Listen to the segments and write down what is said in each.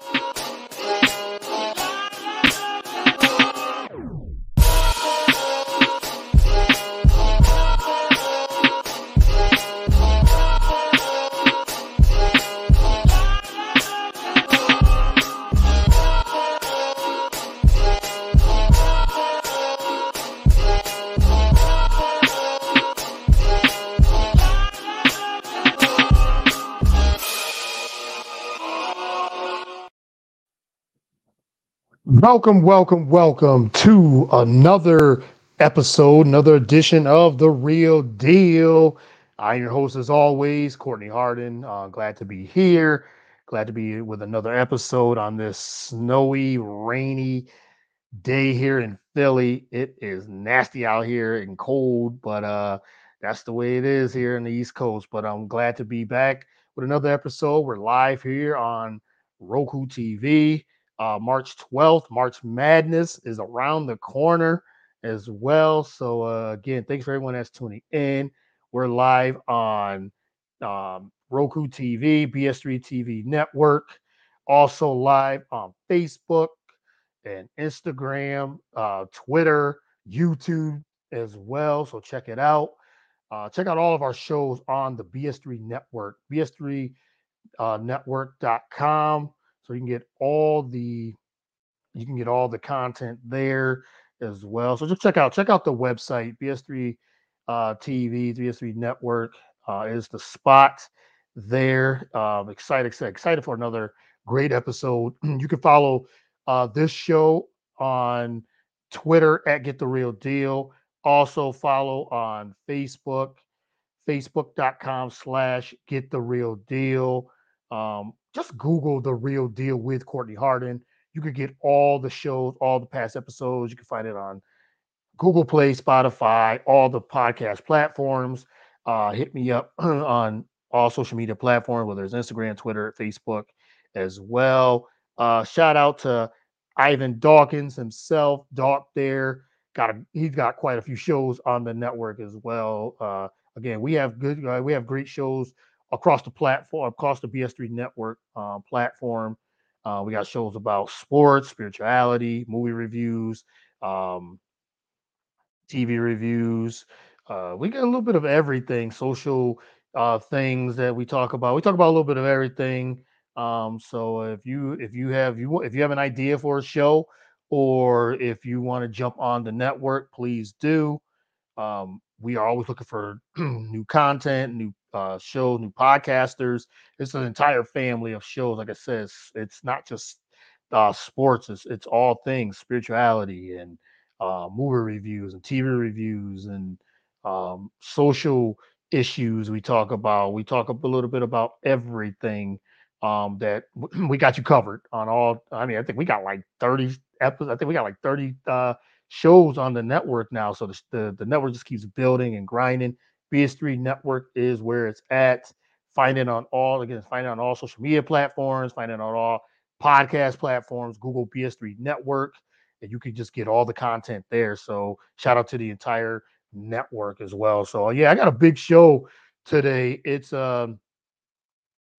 you Welcome, welcome, welcome to another episode, another edition of The Real Deal. I'm your host, as always, Courtney Harden. Uh, glad to be here. Glad to be with another episode on this snowy, rainy day here in Philly. It is nasty out here and cold, but uh, that's the way it is here in the East Coast. But I'm glad to be back with another episode. We're live here on Roku TV uh, March 12th. March Madness is around the corner as well. So, uh, again, thanks for everyone that's tuning in. We're live on um, Roku TV, BS3 TV Network, also live on Facebook and Instagram, uh, Twitter, YouTube as well. So, check it out. Uh, check out all of our shows on the BS3 Network, BS3network.com so you can get all the you can get all the content there as well. So just check out check out the website BS3 uh, TV, BS3 Network uh, is the spot there. Um, excited, excited, excited for another great episode. you can follow uh, this show on Twitter at Get the Real Deal. Also follow on Facebook, facebook.com slash Get the Real Deal. Um, just Google the real deal with Courtney Harden. You could get all the shows, all the past episodes. You can find it on Google Play, Spotify, all the podcast platforms. Uh, hit me up on all social media platforms, whether it's Instagram, Twitter, Facebook as well. Uh, shout out to Ivan Dawkins himself, Doc there. Got a, he's got quite a few shows on the network as well. Uh, again, we have good, uh, we have great shows across the platform, across the BS3 network uh, platform. Uh, we got shows about sports, spirituality, movie reviews, um, TV reviews. Uh, we get a little bit of everything, social uh, things that we talk about. We talk about a little bit of everything. Um, so if you if you have you if you have an idea for a show, or if you want to jump on the network, please do. Um, we are always looking for new content, new uh, shows, new podcasters. It's an entire family of shows. Like I said, it's, it's not just uh, sports. It's it's all things spirituality and uh, movie reviews and TV reviews and um, social issues. We talk about. We talk a little bit about everything um, that we got you covered on all. I mean, I think we got like thirty episodes. I think we got like thirty uh, shows on the network now. So the, the, the network just keeps building and grinding. BS3 Network is where it's at. Find it on all again, find it on all social media platforms, find it on all podcast platforms, Google BS3 Network, and you can just get all the content there. So shout out to the entire network as well. So yeah, I got a big show today. It's um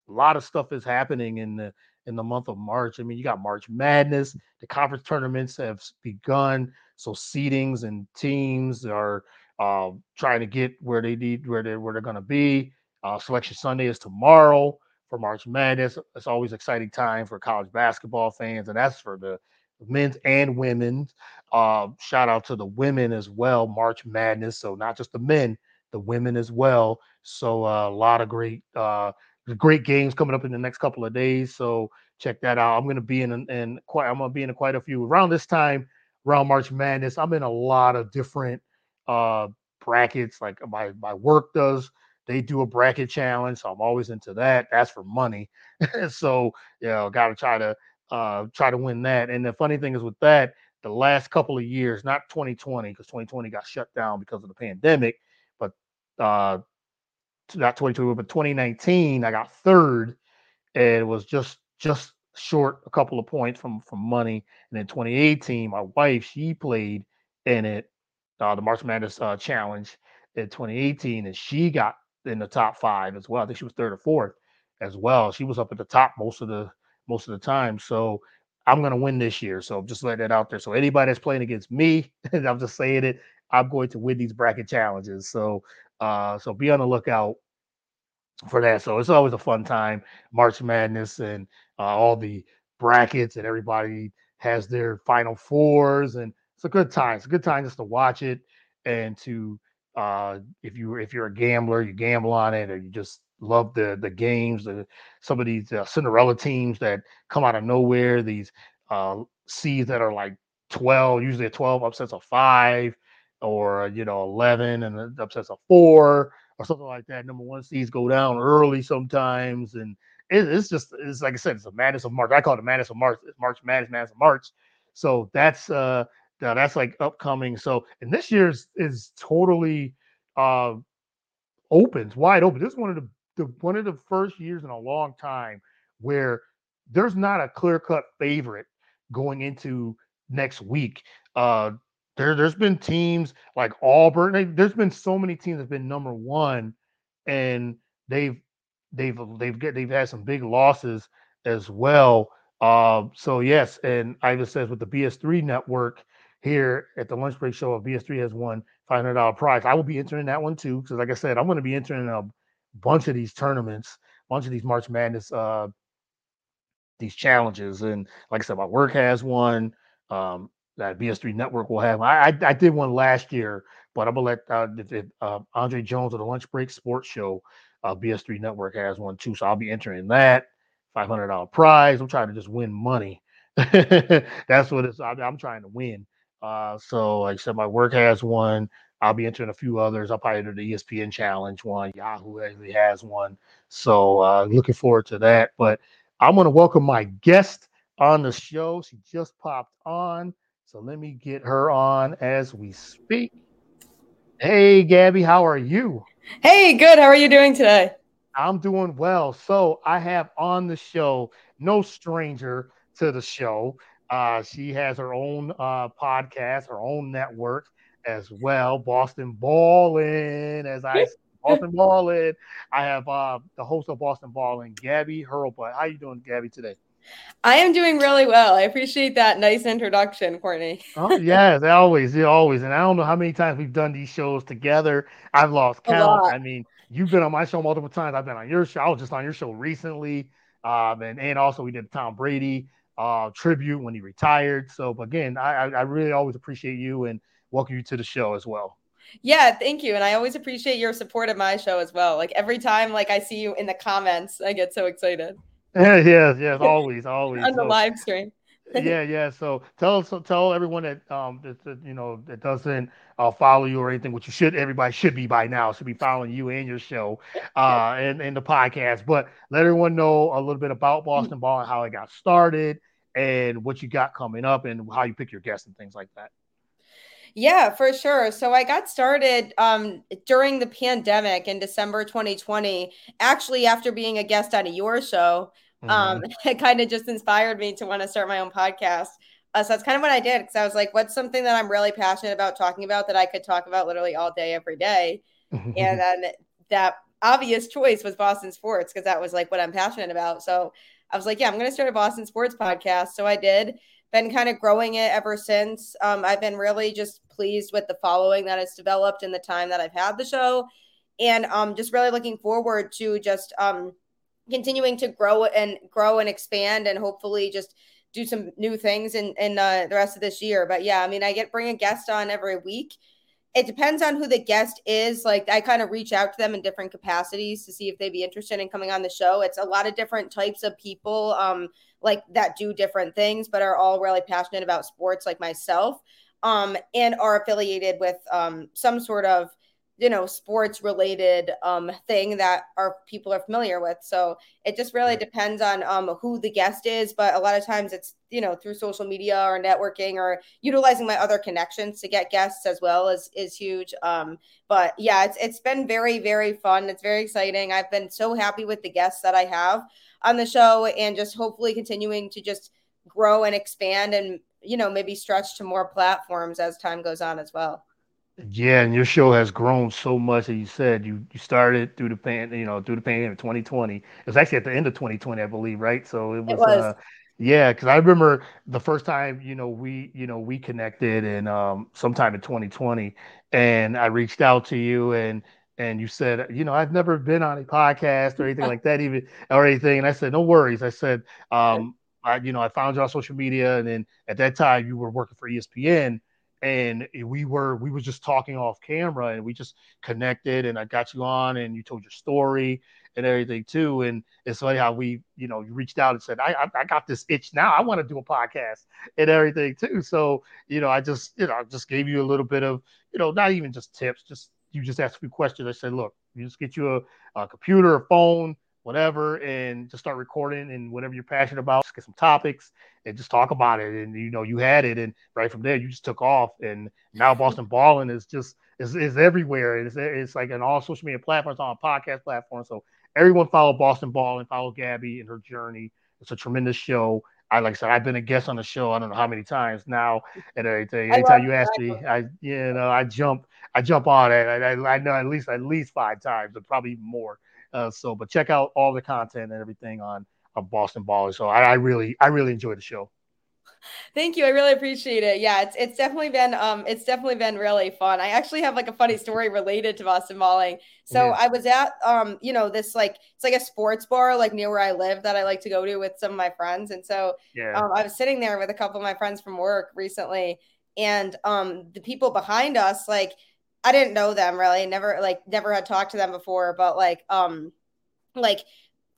a lot of stuff is happening in the in the month of March. I mean, you got March Madness, the conference tournaments have begun. So seedings and teams are uh, trying to get where they need where they where they're going to be. Uh, Selection Sunday is tomorrow for March Madness. It's always exciting time for college basketball fans, and that's for the men's and women's. Uh, shout out to the women as well. March Madness, so not just the men, the women as well. So uh, a lot of great uh, great games coming up in the next couple of days. So check that out. I'm to be in in quite I'm to be in quite a few around this time around March Madness. I'm in a lot of different uh, brackets. Like my my work does they do a bracket challenge. So I'm always into that. That's for money. so, you know, got to try to uh, try to win that. And the funny thing is with that, the last couple of years, not 2020, because 2020 got shut down because of the pandemic, but uh, not 2020, but 2019, I got third, and was just just short a couple of points from from money. And then 2018, my wife she played in it, uh, the March Madness uh, challenge in 2018, and she got in the top five as well. I think she was third or fourth as well. She was up at the top most of the most of the time. So I'm gonna win this year. So just let that out there. So anybody that's playing against me, and I'm just saying it, I'm going to win these bracket challenges. So uh so be on the lookout for that. So it's always a fun time, March Madness and uh, all the brackets and everybody has their final fours and it's a good time. It's a good time just to watch it and to uh if you if you're a gambler, you gamble on it or you just love the the games, the some of these uh, Cinderella teams that come out of nowhere, these uh seeds that are like 12, usually a 12 upsets of five or you know 11 and the upsets of four or something like that. Number one seeds go down early sometimes, and it, it's just it's like I said, it's a madness of March. I call it a madness of March. It's March Madness, madness of March. So that's uh that's like upcoming. So and this year's is totally uh opens wide open. This is one of the, the one of the first years in a long time where there's not a clear cut favorite going into next week. Uh there, there's been teams like Auburn. They, there's been so many teams that've been number one, and they've they've they've get they've had some big losses as well. Uh, so yes, and Ivan says with the BS3 network here at the lunch break show, BS3 has won five hundred dollar prize. I will be entering that one too because, like I said, I'm going to be entering a bunch of these tournaments, a bunch of these March Madness, uh, these challenges, and like I said, my work has one. Um, that BS3 Network will have. I, I, I did one last year, but I'm gonna let uh, if, uh, Andre Jones of the Lunch Break Sports Show, uh, BS3 Network has one too, so I'll be entering that five hundred dollar prize. I'm trying to just win money. That's what it's. I'm, I'm trying to win. Uh, so like I said, my work has one. I'll be entering a few others. I'll probably enter the ESPN Challenge one. Yahoo actually has one. So uh, looking forward to that. But I'm going to welcome my guest on the show. She just popped on. So let me get her on as we speak. Hey, Gabby, how are you? Hey, good. How are you doing today? I'm doing well. So I have on the show no stranger to the show. Uh, she has her own uh, podcast, her own network as well. Boston Balling, as I Boston Balling. I have uh, the host of Boston Balling, Gabby Hurlbut. How you doing, Gabby, today? I am doing really well. I appreciate that nice introduction, Courtney. oh, yes, always, always. And I don't know how many times we've done these shows together. I've lost count. I mean, you've been on my show multiple times. I've been on your show. I was just on your show recently. Um, and, and also we did Tom Brady uh, tribute when he retired. So again, I, I really always appreciate you and welcome you to the show as well. Yeah, thank you. And I always appreciate your support of my show as well. Like every time like I see you in the comments, I get so excited. yes, yes, always, always on the so, live stream. yeah, yeah. So tell so tell everyone that um that, that you know that doesn't uh, follow you or anything, which you should everybody should be by now, should be following you and your show uh and, and the podcast. But let everyone know a little bit about Boston Ball and how it got started and what you got coming up and how you pick your guests and things like that. Yeah, for sure. So I got started um, during the pandemic in December 2020, actually, after being a guest on your show. Um, mm-hmm. It kind of just inspired me to want to start my own podcast. Uh, so that's kind of what I did because I was like, what's something that I'm really passionate about talking about that I could talk about literally all day, every day? and then that obvious choice was Boston sports because that was like what I'm passionate about. So I was like, yeah, I'm going to start a Boston sports podcast. So I did been kind of growing it ever since. Um, I've been really just pleased with the following that has developed in the time that I've had the show, and um, just really looking forward to just um, continuing to grow and grow and expand, and hopefully just do some new things in in uh, the rest of this year. But yeah, I mean, I get bring a guest on every week. It depends on who the guest is. Like I kind of reach out to them in different capacities to see if they'd be interested in coming on the show. It's a lot of different types of people. Um, like that do different things but are all really passionate about sports like myself um, and are affiliated with um, some sort of you know sports related um thing that our people are familiar with. So it just really depends on um who the guest is but a lot of times it's you know through social media or networking or utilizing my other connections to get guests as well is is huge. Um but yeah it's it's been very very fun. It's very exciting. I've been so happy with the guests that i have on the show and just hopefully continuing to just grow and expand and you know maybe stretch to more platforms as time goes on as well yeah, and your show has grown so much. As you said, you you started through the pan, you know, through the pandemic, 2020. It was actually at the end of 2020, I believe, right? So it was, it was. Uh, yeah, because I remember the first time, you know, we, you know, we connected and um sometime in 2020, and I reached out to you and and you said, you know, I've never been on a podcast or anything like that, even or anything. And I said, no worries. I said, um, I, you know, I found you on social media, and then at that time you were working for ESPN and we were we were just talking off camera and we just connected and I got you on and you told your story and everything too. And it's funny how we you know you reached out and said I I, I got this itch now. I want to do a podcast and everything too. So you know I just you know I just gave you a little bit of you know not even just tips just you just asked a few questions. I said look you just get you a, a computer a phone whatever, and just start recording and whatever you're passionate about. Just get some topics and just talk about it. And you know, you had it, and right from there, you just took off. And now Boston Balling is just is, is everywhere. It's it's like on all social media platforms, on podcast platforms. So everyone follow Boston Balling, follow Gabby and her journey. It's a tremendous show. I like I said, I've been a guest on the show. I don't know how many times now and everything. Anytime you ask me, I you know I jump I jump on it. I, I, I know at least at least five times, but probably more. Uh, so, but check out all the content and everything on, on Boston Ballers. So I, I really, I really enjoy the show. Thank you. I really appreciate it. Yeah, it's it's definitely been um it's definitely been really fun. I actually have like a funny story related to Boston Balling. So yeah. I was at um, you know, this like it's like a sports bar like near where I live that I like to go to with some of my friends. And so yeah. um, I was sitting there with a couple of my friends from work recently, and um the people behind us like I didn't know them really, never like never had talked to them before, but like um like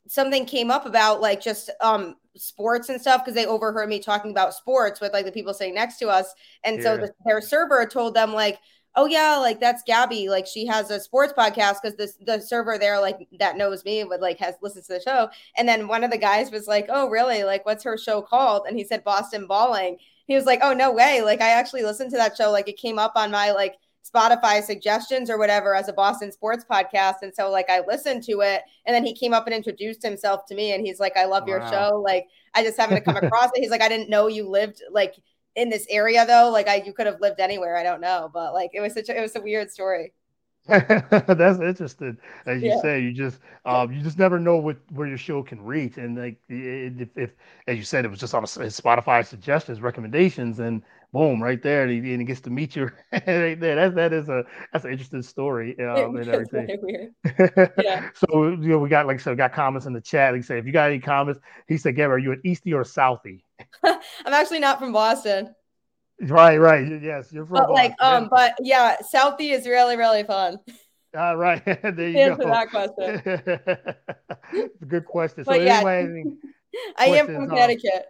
something came up about like just um sports and stuff because they overheard me talking about sports with like the people sitting next to us. And yeah. so the, their server told them like, oh yeah, like that's Gabby. Like she has a sports podcast because this the server there like that knows me would like has listened to the show. And then one of the guys was like, oh really? Like what's her show called? And he said Boston Balling. He was like, oh no way. Like I actually listened to that show. Like it came up on my like Spotify suggestions or whatever as a Boston sports podcast. And so like I listened to it and then he came up and introduced himself to me and he's like, I love wow. your show. Like I just haven't come across it. He's like, I didn't know you lived like in this area though. Like I you could have lived anywhere. I don't know. But like it was such a, it was a weird story. That's interesting. As you yeah. say, you just um, you just never know what where your show can reach, and like if, if as you said, it was just on a, Spotify suggestions, recommendations, and boom, right there, and he, and he gets to meet you right there. That that is a that's an interesting story um, and everything. Yeah. so you know, we got like so got comments in the chat. Like say, if you got any comments, he said, "Gabby, are you an Eastie or Southie?" I'm actually not from Boston. Right, right. Yes, you're from. But like, um, but yeah, Southie is really, really fun. All right, there you Answer go. that question. good question. But so yeah, anyway, I am from Connecticut.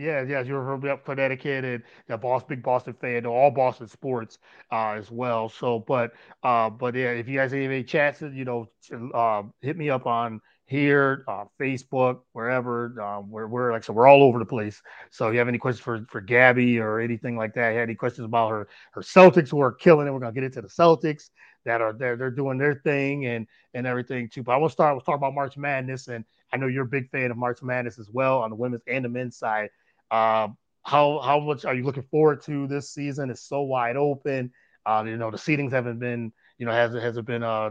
Yeah, yeah, you're from up Connecticut and a Boston, big Boston fan, all Boston sports uh, as well. So, but, uh, but yeah, if you guys have any chats, you know, uh, hit me up on here, uh, Facebook, wherever. Um, we're, we're like so we're all over the place. So if you have any questions for for Gabby or anything like that, had any questions about her her Celtics who are killing it, we're gonna get into the Celtics that are they're they're doing their thing and and everything too. But I want to start. We'll about March Madness, and I know you're a big fan of March Madness as well on the women's and the men's side. Um, how how much are you looking forward to this season? It's so wide open. Uh, you know the seedings haven't been you know has it hasn't been uh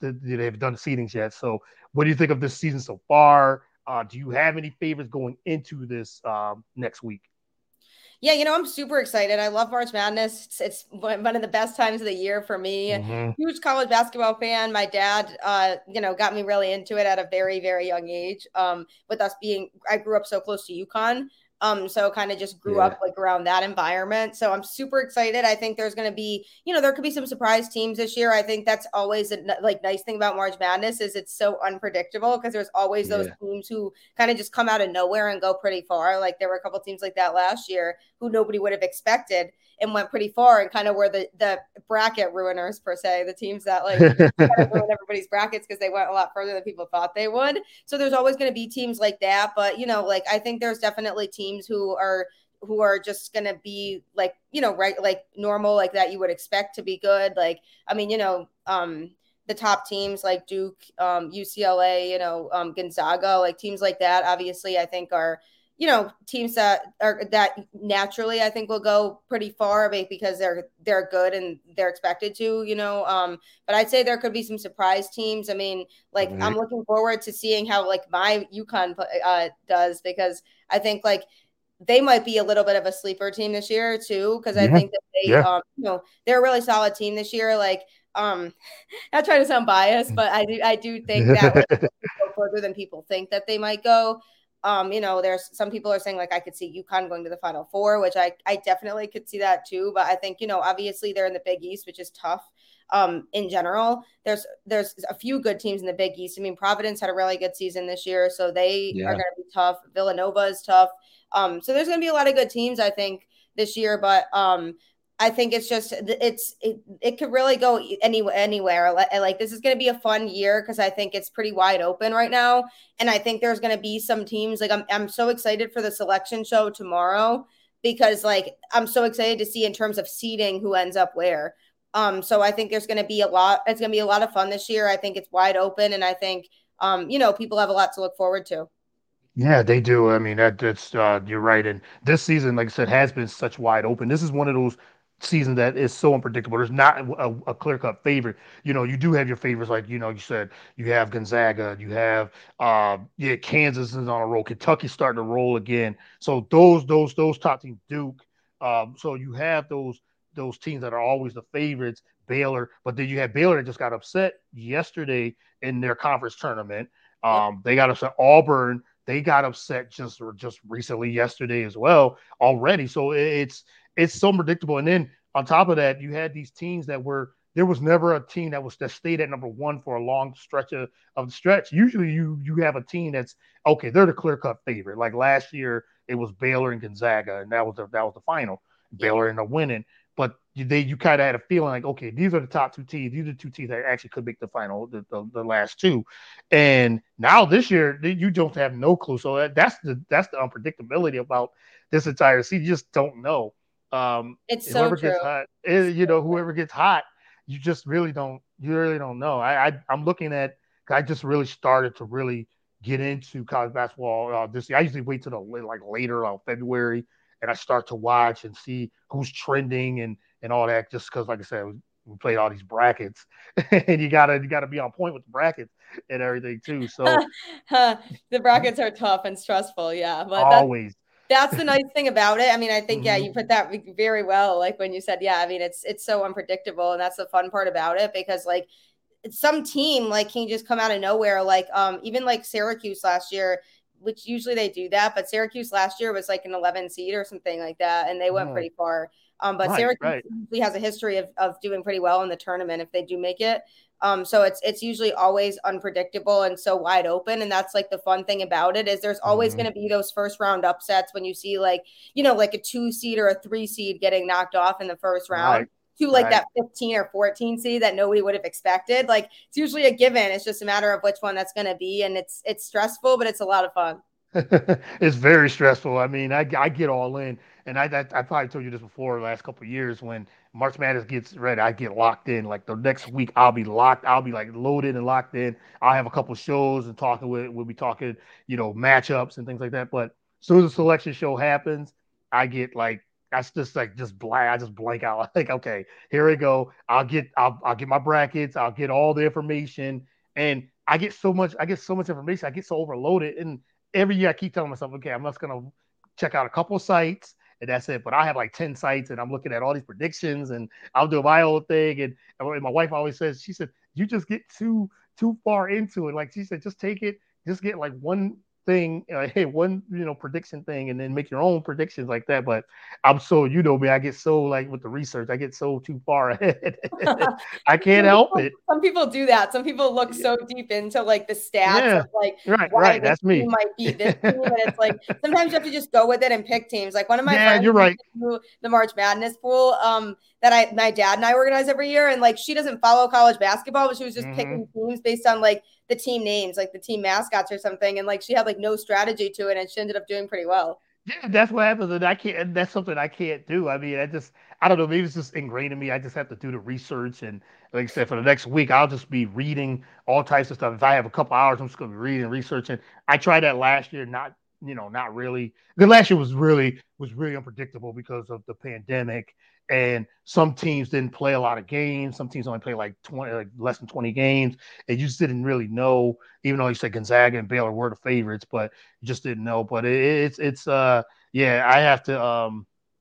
they haven't done the seedings yet. So what do you think of this season so far? Uh, do you have any favorites going into this um, next week? Yeah, you know, I'm super excited. I love March Madness. It's, it's one of the best times of the year for me. Mm-hmm. Huge college basketball fan. My dad, uh, you know, got me really into it at a very, very young age. Um, with us being, I grew up so close to UConn. Um, so kind of just grew Yeah. up like around that environment. So I'm super excited. I think there's going to be, you know, there could be some surprise teams this year. I think that's always a like nice thing about March Madness is it's so unpredictable because there's always those Yeah. teams who kind of just come out of nowhere and go pretty far. Like there were a couple teams like that last year who nobody would have expected and went pretty far and kind of were the the bracket ruiners per se, the teams that like kind of ruin everybody's brackets because they went a lot further than people thought they would. So there's always going to be teams like that, but you know, like I think there's definitely teams who are who are just going to be like, you know, right like normal like that you would expect to be good. Like I mean, you know, um the top teams like Duke, um UCLA, you know, um Gonzaga, like teams like that obviously I think are you know teams that are that naturally I think will go pretty far be- because they're they're good and they're expected to you know um but I'd say there could be some surprise teams I mean like Right. I'm looking forward to seeing how like my UConn uh, does because I think like they might be a little bit of a sleeper team this year too because I Yeah. think that they Yeah. um you know they're a really solid team this year like um not trying to sound biased but I do I do think that like, go further than people think that they might go um, you know, there's some people are saying like I could see UConn going to the Final Four, which I I definitely could see that too. But I think you know, obviously they're in the Big East, which is tough. Um, in general, there's there's a few good teams in the Big East. I mean, Providence had a really good season this year, so they Yeah. are going to be tough. Villanova is tough. Um, so there's going to be a lot of good teams, I think, this year. But um, I think it's just it's it, it could really go any anywhere. Like, this is going to be a fun year because I think it's pretty wide open right now, and I think there's going to be some teams like I'm I'm so excited for the selection show tomorrow because like I'm so excited to see in terms of seeding who ends up where. Um, so I think there's going to be a lot. It's going to be a lot of fun this year. I think it's wide open, and I think um, you know people have a lot to look forward to. Yeah, they do. I mean, that that's uh, you're right. And this season, like I said, has been such wide open. This is one of those seasons that is so unpredictable. There's not a, a clear cut favorite. You know, you do have your favorites, like you know, you said you have Gonzaga, you have uh, yeah, Kansas is on a roll, Kentucky's starting to roll again. So those those those top teams, Duke. Um, so you have those those teams that are always the favorites, Baylor, but then you have Baylor that just got upset yesterday in their conference tournament. Um, they got upset Auburn they got upset just just recently yesterday as well already. So it's it's so predictable. And then on top of that, you had these teams that were there was never a team that was that stayed at number one for a long stretch of, of the stretch. Usually you you have a team that's okay, they're the clear cut favorite. Like last year it was Baylor and Gonzaga, and that was the that was the final. Baylor ended up winning. But they you kind of had a feeling like, okay, these are the top two teams. These are the two teams that actually could make the final, the, the, the last two. And now this year, you don't have no clue. So that's the that's the unpredictability about this entire season. You just don't know. Um, It's so true. gets hot, eh, you know, whoever gets hot, you just really don't, you really don't know. I, I I'm looking at. I just really started to really get into college basketball uh, this year. I usually wait till the like later, on February, and I start to watch and see who's trending and and all that. Just because, like I said, we played all these brackets, and you gotta you gotta be on point with the brackets and everything too. So the brackets are tough and stressful, yeah. But always, that's the nice thing about it. I mean, I think yeah, Mhm. you put that very well. Like when you said, yeah, I mean, it's it's so unpredictable, and that's the fun part about it because like some team like can just come out of nowhere. Like um even like Syracuse last year, which usually they do that, but Syracuse last year was like an 11 seed or something like that, and they went Mhm. pretty far. Um, but Right, Syracuse right. has a history of, of doing pretty well in the tournament if they do make it. Um, so it's it's usually always unpredictable and so wide open, and that's like the fun thing about it is there's always Mhm. going to be those first round upsets when you see like you know like a two seed or a three seed getting knocked off in the first round Right, to like right. that 15 or 14 seed that nobody would have expected. Like it's usually a given. It's just a matter of which one that's going to be, and it's it's stressful, but it's a lot of fun. it's very stressful. I mean, I, I get all in, and I, I I probably told you this before the last couple years when March Madness gets ready, I get locked in. Like the next week, I'll be locked. I'll be like loaded and locked in. I'll have a couple shows and talking with. We'll be talking, you know, matchups and things like that. But as soon as the selection show happens, I get like that's just like just blank. I just blank out. Like okay, here we go. I'll get I'll I'll get my brackets. I'll get all the information, and I get so much. I get so much information. I get so overloaded and every year I keep telling myself, okay, I'm just gonna check out a couple sites and that's it. But I have like 10 sites and I'm looking at all these predictions and I'll do my own thing. And, and my wife always says, she said, you just get too too far into it. Like she said, just take it, just get like one thing, hey, one you know prediction thing, and then make your own predictions like that. But I'm so you know me, I get so like with the research, I get so too far ahead. I can't help people, it. Some people do that. Some people look so deep into like the stats, yeah. of, like right, right. That's me. Might be this team, and it's like sometimes you have to just go with it and pick teams. Like one of my yeah, friends, you're right. The March Madness pool, um, that I my dad and I organize every year, and like she doesn't follow college basketball, but she was just mm-hmm. picking teams based on like the team names, like the team mascots or something, and like she had like no strategy to it, and she ended up doing pretty well. Yeah, that's what happens, and I can't. And that's something I can't do. I mean, I just, I don't know. Maybe it's just ingrained in me. I just have to do the research, and like I said, for the next week, I'll just be reading all types of stuff. If I have a couple hours, I'm just going to be reading, researching. I tried that last year, not, you know, not really. The last year was really was really unpredictable because of the pandemic and some teams didn't play a lot of games. Some teams only play like 20, like less than 20 games. And you just didn't really know, even though you said Gonzaga and Baylor were the favorites, but you just didn't know. But it, it's, it's, uh, yeah, I have to, um,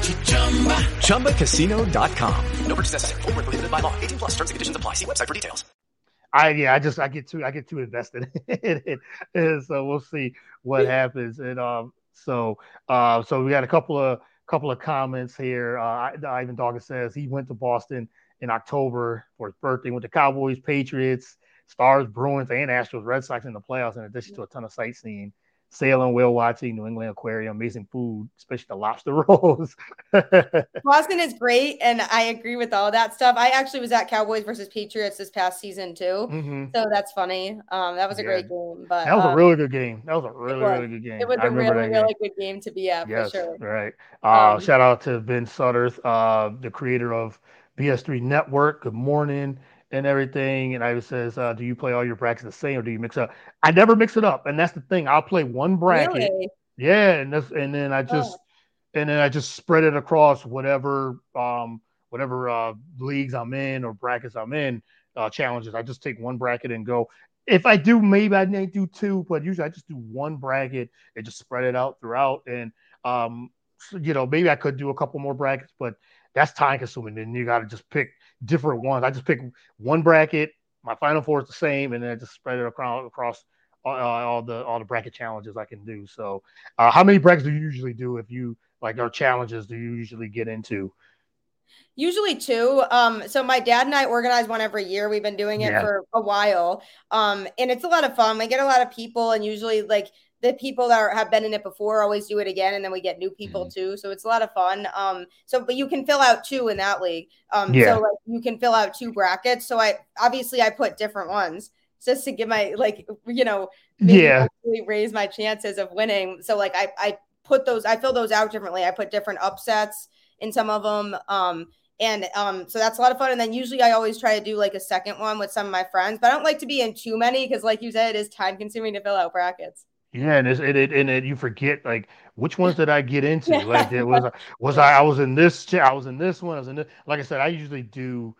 ChumbaCasino.com. No purchase necessary. Full prohibited by law. 18 plus terms and conditions apply. See website for details. I yeah, I just I get too I get too invested in it. And so we'll see what happens. And um so uh so we got a couple of couple of comments here. Uh Ivan Dawkins says he went to Boston in October for his birthday, went to Cowboys, Patriots, Stars, Bruins, and Astros, Red Sox in the playoffs, in addition to a ton of sightseeing, sailing, whale watching, New England Aquarium, amazing food, especially the lobster rolls. Boston is great, and I agree with all that stuff. I actually was at Cowboys versus Patriots this past season too, mm-hmm. so that's funny. Um, that was a yeah. great game, but that was um, a really good game. That was a really was. really good game. It was I a really really good game to be at yes, for sure. Right. Uh, um, shout out to Ben Sutterth, uh, the creator of BS3 Network. Good morning and everything. And I says, uh, "Do you play all your brackets the same, or do you mix up?" I never mix it up, and that's the thing. I'll play one bracket, really? yeah, and this, and then I just, oh. and then I just spread it across whatever, um, whatever uh, leagues I'm in or brackets I'm in, uh, challenges. I just take one bracket and go. If I do, maybe I may do two, but usually I just do one bracket and just spread it out throughout. And um, so, you know, maybe I could do a couple more brackets, but that's time consuming. And you got to just pick different ones. I just pick one bracket. My final four is the same, and then I just spread it across across all, all the all the bracket challenges I can do. So, uh, how many brackets do you usually do if you like our challenges? Do you usually get into? Usually two. Um, so my dad and I organize one every year. We've been doing it yeah. for a while. Um, and it's a lot of fun. We get a lot of people, and usually like the people that are, have been in it before always do it again, and then we get new people mm-hmm. too. So it's a lot of fun. Um, so but you can fill out two in that league. Um, yeah. so like you can fill out two brackets. So I obviously I put different ones just to give my like you know yeah raise my chances of winning. So like I I put those I fill those out differently. I put different upsets in some of them. Um, and um, so that's a lot of fun. And then usually I always try to do like a second one with some of my friends, but I don't like to be in too many because, like you said, it is time consuming to fill out brackets. Yeah, and it's, it, it and it, you forget like which ones did I get into? Like it was uh, was I I was in this I was in this one I was in this. Like I said, I usually do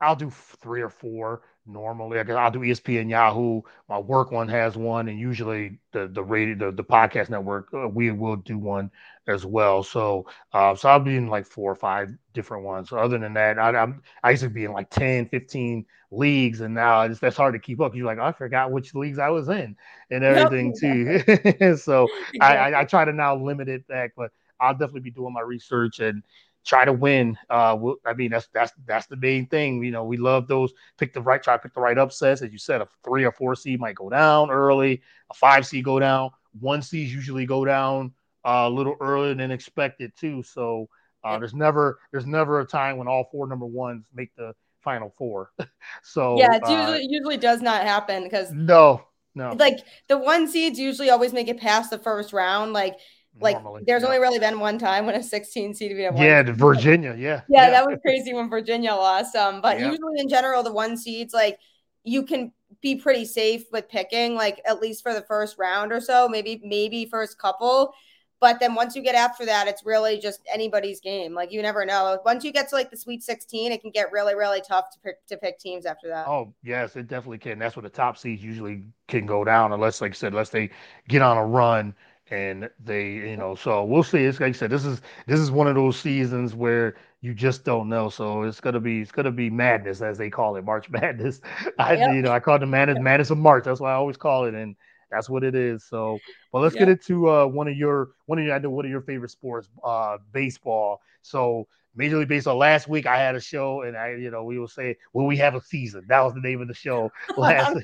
I'll do three or four normally. I'll do ESPN, Yahoo. My work one has one, and usually the the radio, the, the podcast network, uh, we will do one as well. So, uh, so I'll be in like four or five different ones. So other than that, I, I'm I used to be in like 10, 15 leagues, and now it's that's hard to keep up. You're like, I forgot which leagues I was in and everything yep. too. so I, I, I try to now limit it back, but I'll definitely be doing my research and try to win. Uh, I mean, that's that's that's the main thing. You know, we love those. Pick the right, try to pick the right upsets. As you said, a three or four seed might go down early. A five seed go down. One seeds usually go down uh, a little earlier than expected too. So, Uh, there's never there's never a time when all four number ones make the final four. so yeah, it uh, usually usually does not happen because no, no, like the one seeds usually always make it past the first round. Like like Normally, there's yeah. only really been one time when a 16 seed beat a one yeah, seed. Virginia, yeah, yeah, that was crazy when Virginia lost. Um, but Yeah. usually in general, the one seeds like you can be pretty safe with picking, like at least for the first round or so, maybe maybe first couple. But then once you get after that, it's really just anybody's game. Like you never know. Once you get to like the Sweet 16, it can get really really tough to pick to pick teams after that. Oh yes, it definitely can. That's where the top seeds usually can go down, unless, like I said, unless they get on a run and they, you know. So we'll see. It's like I said, this is this is one of those seasons where you just don't know. So it's gonna be it's gonna be madness, as they call it, March Madness. I Yep. you know I call it the madness madness of March. That's why I always call it, and that's what it is. So, but let's get Yep. into uh, one of your one of your I know one of your favorite sports, uh, baseball. So Major League Baseball. Last week I had a show, and I, you know, we will say, "Will we have a season?" That was the name of the show last.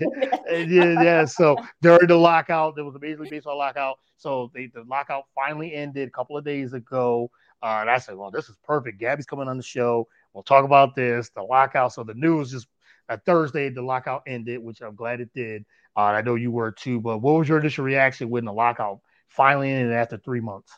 Yeah, yeah. So during the lockout, there was a Major League Baseball lockout. So they, the lockout finally ended a couple of days ago. Uh, and I said, "Well, this is perfect. Gabby's coming on the show. We'll talk about this, the lockout." So the news just uh, Thursday, the lockout ended, which I'm glad it did. Uh, I know you were too. But what was your initial reaction when the lockout finally ended after three months?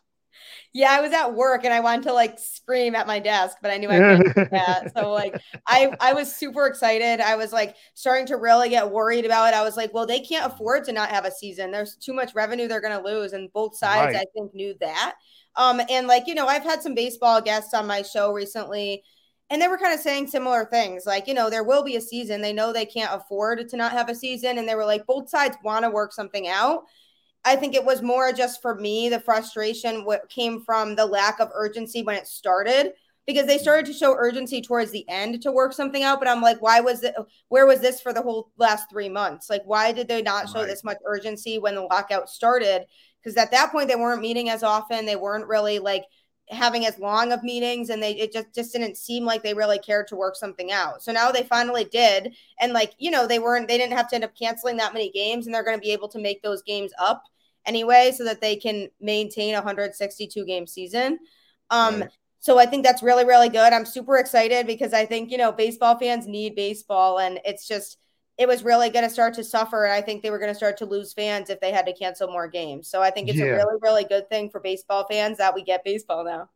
Yeah, I was at work and I wanted to like scream at my desk, but I knew I couldn't do that. So like I I was super excited. I was like starting to really get worried about it. I was like, well, they can't afford to not have a season. There's too much revenue they're gonna lose. And both sides, Right. I think, knew that. Um, and like, you know, I've had some baseball guests on my show recently, and they were kind of saying similar things. Like, you know, there will be a season. They know they can't afford to not have a season. And they were like, both sides want to work something out. I think it was more just for me, the frustration what came from the lack of urgency when it started because they started to show urgency towards the end to work something out. But I'm like, why was it? Where was this for the whole last three months? Like, why did they not show Right. this much urgency when the lockout started? Because at that point, they weren't meeting as often. They weren't really like having as long of meetings and they it just just didn't seem like they really cared to work something out. So now they finally did and like, you know, they weren't they didn't have to end up canceling that many games and they're going to be able to make those games up anyway so that they can maintain a 162 game season. Um Right. so I think that's really really good. I'm super excited because I think, you know, baseball fans need baseball and it's just it was really going to start to suffer and I think they were going to start to lose fans if they had to cancel more games. So I think it's Yeah. a really really good thing for baseball fans that we get baseball now.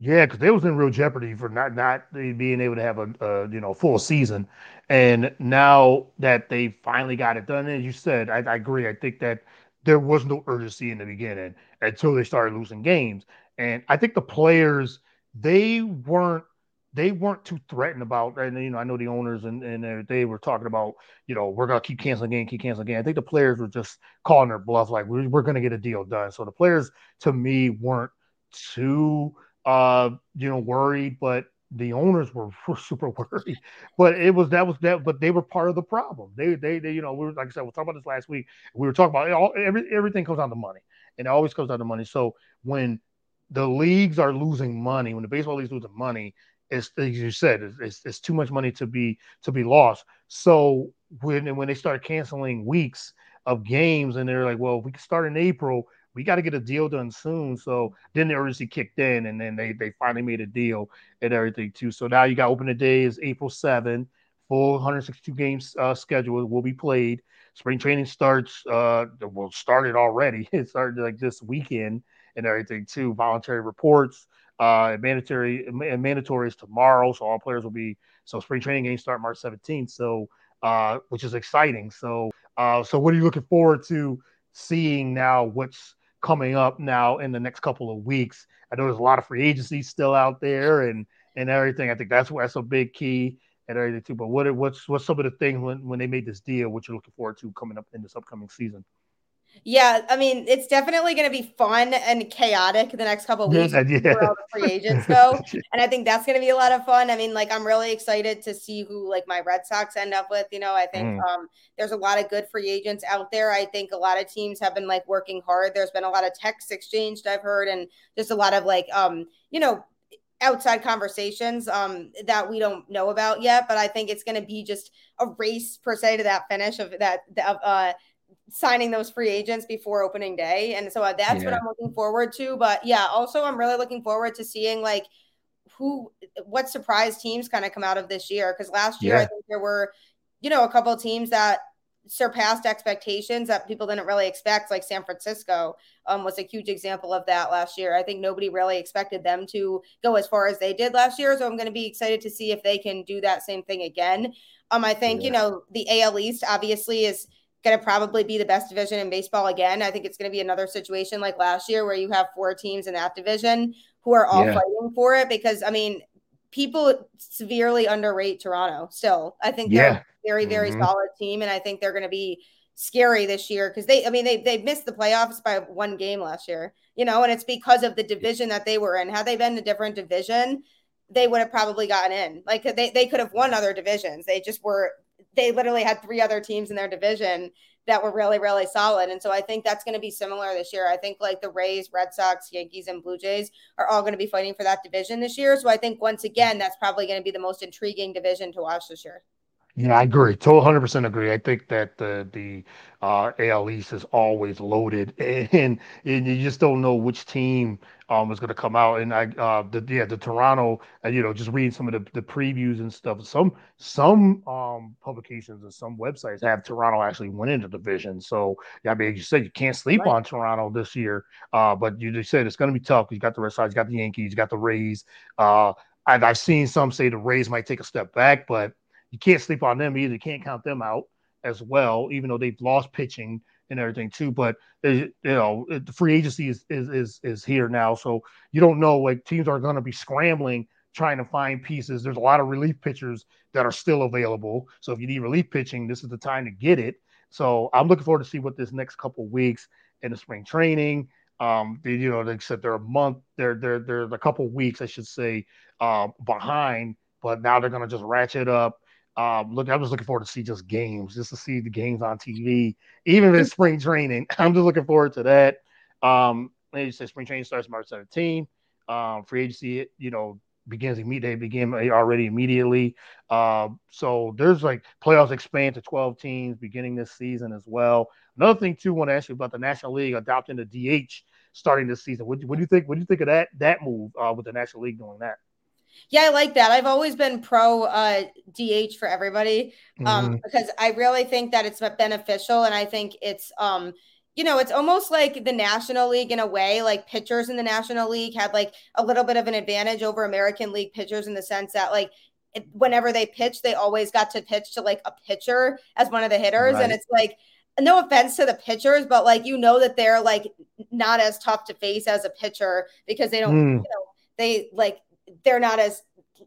Yeah, because they was in real jeopardy for not not being able to have a, a you know full season, and now that they finally got it done, as you said, I, I agree. I think that there was no urgency in the beginning until they started losing games, and I think the players they weren't they weren't too threatened about. And you know, I know the owners and and they were talking about you know we're gonna keep canceling game, keep canceling game. I think the players were just calling their bluff, like we're we're gonna get a deal done. So the players to me weren't too uh, you know, worried, but the owners were, were super worried. But it was that was that, but they were part of the problem. They they, they you know, we were like I said, we're talking about this last week. We were talking about it all every everything comes down to money. And it always comes down to money. So when the leagues are losing money, when the baseball leagues losing money, it's as you said, it's, it's, it's too much money to be to be lost. So when when they started canceling weeks of games and they're like, well, if we can start in April, we got to get a deal done soon. So then the urgency kicked in, and then they they finally made a deal and everything too. So now you got open the day is April 7, full 162 games uh, schedule will be played. Spring training starts. Uh, well, started already. It started like this weekend and everything too. Voluntary reports. Uh, mandatory and mandatory is tomorrow, so all players will be. So spring training games start March 17th. So uh, which is exciting. So uh, so what are you looking forward to seeing now? What's coming up now in the next couple of weeks. I know there's a lot of free agency still out there and and everything. I think that's that's a big key and everything too. But what what's what's some of the things when, when they made this deal, what you're looking forward to coming up in this upcoming season? Yeah, I mean, it's definitely going to be fun and chaotic the next couple of weeks Yeah, yeah. where all the free agents go. and I think that's going to be a lot of fun. I mean, like, I'm really excited to see who, like, my Red Sox end up with. You know, I think Mm. um, there's a lot of good free agents out there. I think a lot of teams have been, like, working hard. There's been a lot of texts exchanged, I've heard, and just a lot of, like, um, you know, outside conversations um that we don't know about yet but i think it's going to be just a race per se to that finish of that of uh signing those free agents before opening day and so uh, that's what i'm looking forward to but yeah also i'm really looking forward to seeing like who what surprise teams kind of come out of this year because last year Yeah. I think there were you know a couple of teams that surpassed expectations that people didn't really expect like San Francisco um, was a huge example of that last year. I think nobody really expected them to go as far as they did last year so I'm going to be excited to see if they can do that same thing again. Um I think you know the AL East obviously is going to probably be the best division in baseball again. I think it's going to be another situation like last year where you have four teams in that division who are all Yeah. fighting for it because I mean, people severely underrate Toronto still. I think they're Yeah. a very, very Mhm. solid team, and I think they're going to be scary this year because they, I mean, they they missed the playoffs by one game last year, you know, and it's because of the division that they were in. Had they been a different division, they would have probably gotten in. Like they they could have won other divisions. They just were they literally had three other teams in their division that were really, really solid. And so I think that's going to be similar this year. I think like the Rays, Red Sox, Yankees, and Blue Jays are all going to be fighting for that division this year. So I think once again, that's probably going to be the most intriguing division to watch this year. Yeah, I agree. Total hundred percent agree. I think that the the uh, AL East is always loaded, and and you just don't know which team um is going to come out. And I uh the yeah the Toronto, uh, you know, just reading some of the, the previews and stuff. Some some um publications and some websites have Toronto actually winning the division. So yeah, I mean, you said you can't sleep Right. on Toronto this year. Uh, but you just said it's going to be tough. You got the Red Sox, you got the Yankees, you got the Rays. Uh, and I've seen some say the Rays might take a step back, but you can't sleep on them either. You can't count them out as well, even though they've lost pitching and everything too. But you know, the free agency is is is, is here now, so you don't know. Like teams are going to be scrambling trying to find pieces. There's a lot of relief pitchers that are still available. So if you need relief pitching, this is the time to get it. So I'm looking forward to see what this next couple weeks in the spring training. Um, they, you know, they said, they're a month, they're they're they're a couple weeks, I should say, uh, behind, but now they're gonna just ratchet up. Um, look, I'm just looking forward to see just games, just to see the games on TV, even if it's spring training. I'm just looking forward to that. Um, like you said, spring training starts March 17. Um, free agency, you know, begins immediately. They begin already immediately. Uh, so there's like playoffs expand to 12 teams beginning this season as well. Another thing too, I want to ask you about the National League adopting the DH starting this season. What, what do you think? What do you think of that that move uh, with the National League doing that? Yeah, I like that. I've always been pro uh, DH for everybody um, Mhm. because I really think that it's beneficial, and I think it's um, you know, it's almost like the National League in a way. Like pitchers in the National League had like a little bit of an advantage over American League pitchers in the sense that like it, whenever they pitch, they always got to pitch to like a pitcher as one of the hitters, Right. and it's like no offense to the pitchers, but like you know that they're like not as tough to face as a pitcher because they don't, Mm. you know, they like they're not as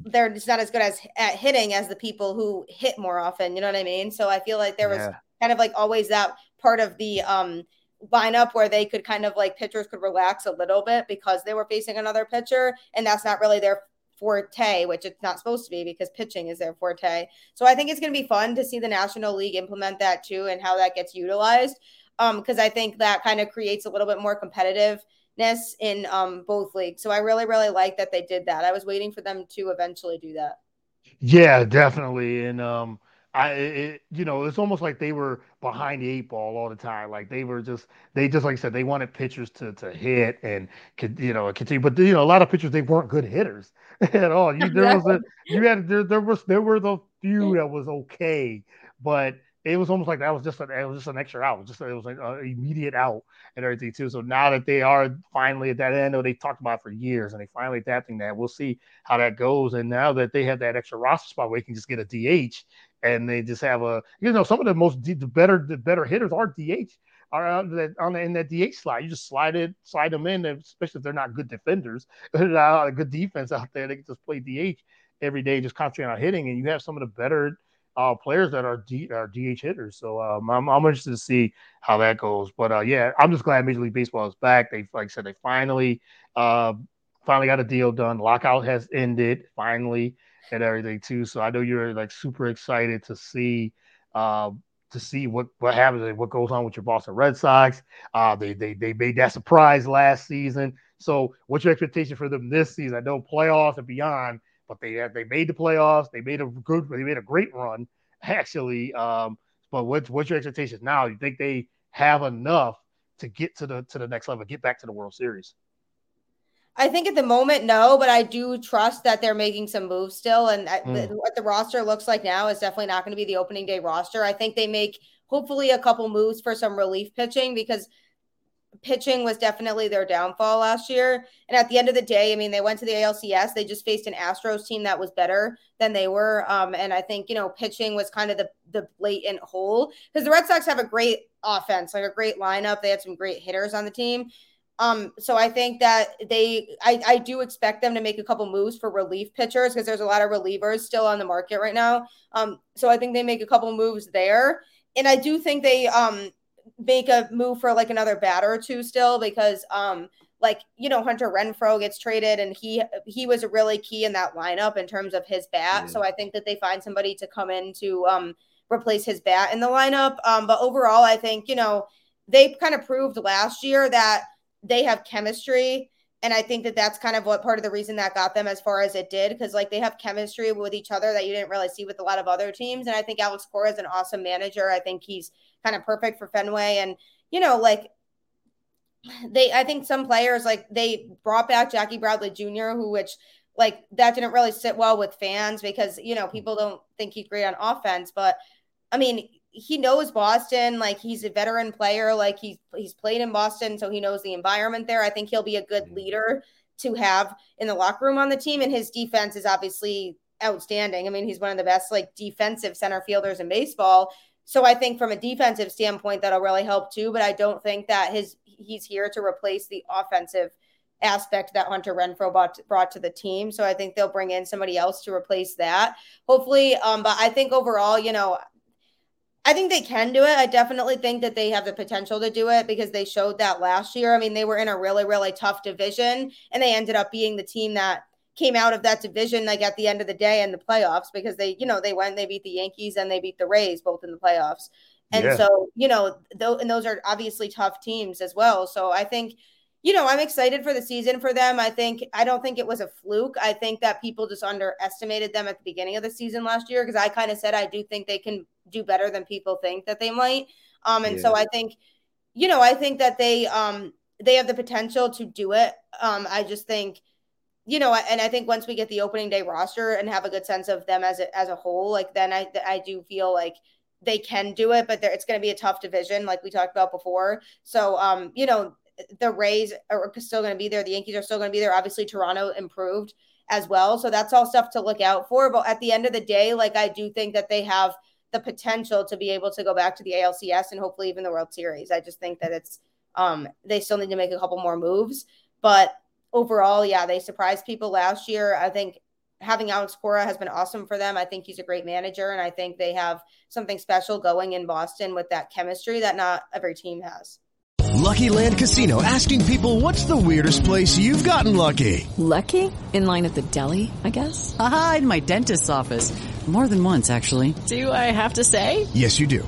they're just not as good as at hitting as the people who hit more often. You know what I mean? So I feel like there was Yeah. kind of like always that part of the um lineup where they could kind of like pitchers could relax a little bit because they were facing another pitcher, and that's not really their forte, which it's not supposed to be because pitching is their forte. So I think it's going to be fun to see the National League implement that too and how that gets utilized. Um, because I think that kind of creates a little bit more competitiveness in um both leagues. So I really, really like that they did that. I was waiting for them to eventually do that. Yeah, definitely. And um, I, it, you know, it's almost like they were behind the eight ball all the time. Like they were just, they just like I said, they wanted pitchers to to hit and could, you know, continue. But you know, a lot of pitchers they weren't good hitters at all. You there was a, you had there there was there were the few that was okay, but it was almost like that was just an it was just an extra out. Just it was like an immediate out and everything too. So now that they are finally at that end, that they talked about for years, and they finally adapting that. We'll see how that goes. And now that they have that extra roster spot where you can just get a DH, and they just have a you know some of the most the better the better hitters are DH are on that on in that DH slide. You just slide it, slide them in, especially if they're not good defenders, a good defense out there. They can just play DH every day, just concentrate on hitting, and you have some of the better uh, players that are, D, are DH hitters. So um, I'm, I'm interested to see how that goes. But uh, yeah, I'm just glad Major League Baseball is back. They, like I said, they finally, uh, finally got a deal done. Lockout has ended finally, and everything too. So I know you're like super excited to see. Uh, to see what what happens, what goes on with your Boston Red Sox. Uh, they they they made that surprise last season. So, what's your expectation for them this season? I know playoffs and beyond, but they they made the playoffs. They made a good, they made a great run actually. Um, but what's what's your expectations now? You think they have enough to get to the to the next level, get back to the World Series? I think at the moment, no, but I do trust that they're making some moves still. And mm. what the roster looks like now is definitely not going to be the opening day roster. I think they make hopefully a couple moves for some relief pitching because pitching was definitely their downfall last year. And at the end of the day, I mean, they went to the ALCS. They just faced an Astros team that was better than they were. Um, and I think, you know, pitching was kind of the, the blatant hole because the Red Sox have a great offense, like a great lineup. They had some great hitters on the team. Um, so I think that they, I, I do expect them to make a couple moves for relief pitchers because there's a lot of relievers still on the market right now. Um, so I think they make a couple moves there, and I do think they um make a move for like another batter or two still because um like you know Hunter Renfroe gets traded and he he was a really key in that lineup in terms of his bat. Yeah. So I think that they find somebody to come in to um replace his bat in the lineup. Um, but overall, I think you know they kind of proved last year that they have chemistry. And I think that that's kind of what part of the reason that got them as far as it did, because like they have chemistry with each other that you didn't really see with a lot of other teams. And I think Alex Cora is an awesome manager. I think he's kind of perfect for Fenway. And, you know, like they, I think some players like they brought back Jackie Bradley Jr., who, which like that didn't really sit well with fans because, you know, people don't think he's great on offense. But I mean, he knows Boston. Like he's a veteran player. Like he's he's played in Boston, so he knows the environment there. I think he'll be a good leader to have in the locker room on the team. And his defense is obviously outstanding. I mean, he's one of the best like defensive center fielders in baseball. So I think from a defensive standpoint, that'll really help too. But I don't think that his he's here to replace the offensive aspect that Hunter Renfroe brought, brought to the team. So I think they'll bring in somebody else to replace that. Hopefully, um, but I think overall, you know, I think they can do it. I definitely think that they have the potential to do it because they showed that last year. I mean, they were in a really, really tough division and they ended up being the team that came out of that division like at the end of the day in the playoffs because they, you know, they went, they beat the Yankees and they beat the Rays both in the playoffs. And yeah. so, you know, though, and those are obviously tough teams as well. So I think, you know, I'm excited for the season for them. I think I don't think it was a fluke. I think that people just underestimated them at the beginning of the season last year because I kind of said I do think they can do better than people think that they might. Um, and yeah. so I think, you know, I think that they um they have the potential to do it. Um, I just think, you know, and I think once we get the opening day roster and have a good sense of them as a as a whole, like then I I do feel like they can do it, but it's going to be a tough division, like we talked about before. So, um, you know, the Rays are still going to be there. The Yankees are still going to be there. Obviously, Toronto improved as well. So that's all stuff to look out for. But at the end of the day, like I do think that they have the potential to be able to go back to the ALCS and hopefully even the World Series. I just think that it's um they still need to make a couple more moves. But overall, yeah, they surprised people last year. I think having Alex Cora has been awesome for them. I think he's a great manager, and I think they have something special going in Boston with that chemistry that not every team has. Lucky Land Casino asking people what's the weirdest place you've gotten lucky? Lucky? In line at the deli, I guess? Aha, in my dentist's office. More than once, actually. Do I have to say? Yes, you do.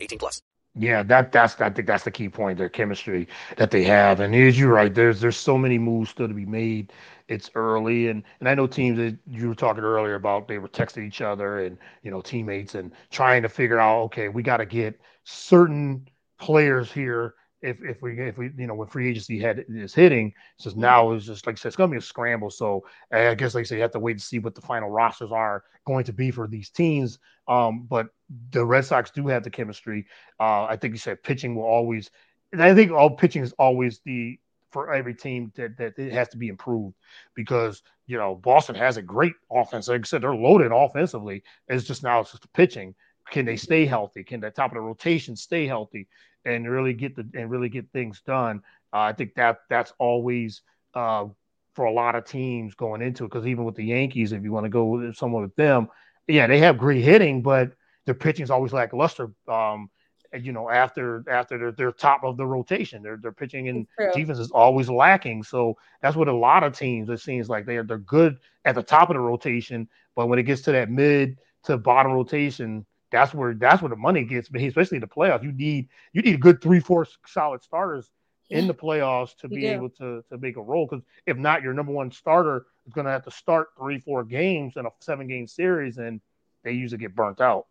18 plus. Yeah, that that's I think that's the key point. Their chemistry that they have, and is you're right. There's there's so many moves still to be made. It's early, and and I know teams that you were talking earlier about they were texting each other and you know teammates and trying to figure out okay we got to get certain players here if if we if we you know when free agency had is hitting, says now it's just like I said, it's gonna be a scramble. So I guess like I say you have to wait to see what the final rosters are going to be for these teams. Um, but the Red Sox do have the chemistry. Uh, I think you said pitching will always. I think all pitching is always the for every team that that it has to be improved because you know Boston has a great offense. Like I said, they're loaded offensively. It's just now it's just the pitching. Can they stay healthy? Can the top of the rotation stay healthy? And really get the and really get things done. Uh, I think that that's always uh, for a lot of teams going into it because even with the Yankees, if you want to go with someone with them, yeah, they have great hitting, but their pitching is always lackluster. Um, you know, after after they're, they're top of the rotation, their their pitching and defense is always lacking. So that's what a lot of teams it seems like they're they're good at the top of the rotation, but when it gets to that mid to bottom rotation, that's where that's where the money gets. But especially the playoffs, you need you need a good three four solid starters in the playoffs to be able to to make a role. Because if not, your number one starter is going to have to start three four games in a seven game series, and they usually get burnt out.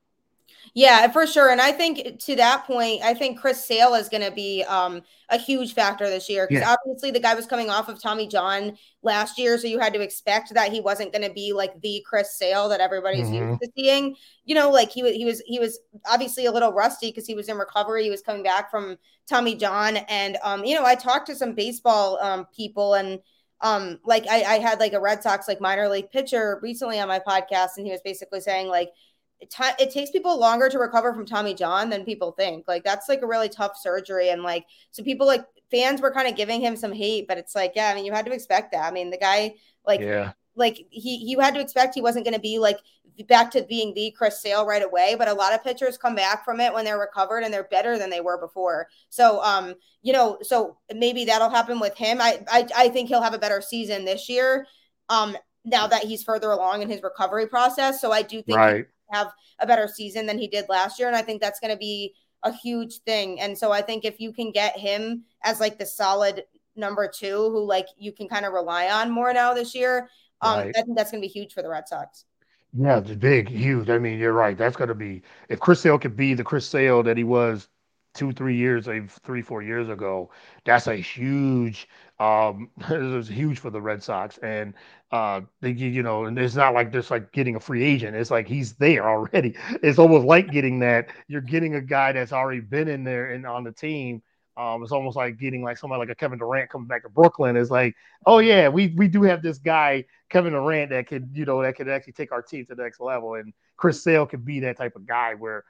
Yeah, for sure. And I think to that point, I think Chris Sale is going to be um, a huge factor this year because yeah. obviously the guy was coming off of Tommy John last year, so you had to expect that he wasn't going to be like the Chris Sale that everybody's mm-hmm. used to seeing. You know, like he was he was he was obviously a little rusty because he was in recovery. He was coming back from Tommy John, and um, you know, I talked to some baseball um, people and um like I, I had like a red sox like minor league pitcher recently on my podcast and he was basically saying like it, t- it takes people longer to recover from Tommy John than people think. Like that's like a really tough surgery, and like so people like fans were kind of giving him some hate, but it's like yeah, I mean you had to expect that. I mean the guy like yeah. like he you had to expect he wasn't going to be like back to being the Chris Sale right away, but a lot of pitchers come back from it when they're recovered and they're better than they were before. So um you know so maybe that'll happen with him. I I, I think he'll have a better season this year. Um now that he's further along in his recovery process. So I do think right have a better season than he did last year. And I think that's going to be a huge thing. And so I think if you can get him as like the solid number two who like you can kind of rely on more now this year, um, right. I think that's going to be huge for the Red Sox. Yeah, it's big, huge. I mean, you're right. That's going to be if Chris Sale could be the Chris Sale that he was two, three years, three, four years ago. That's a huge, um, it was huge for the Red Sox. And, uh, you know, and it's not like just like getting a free agent. It's like he's there already. It's almost like getting that. You're getting a guy that's already been in there and on the team. Um, it's almost like getting like somebody like a Kevin Durant coming back to Brooklyn. It's like, oh yeah, we we do have this guy Kevin Durant that could you know that could actually take our team to the next level, and Chris Sale could be that type of guy where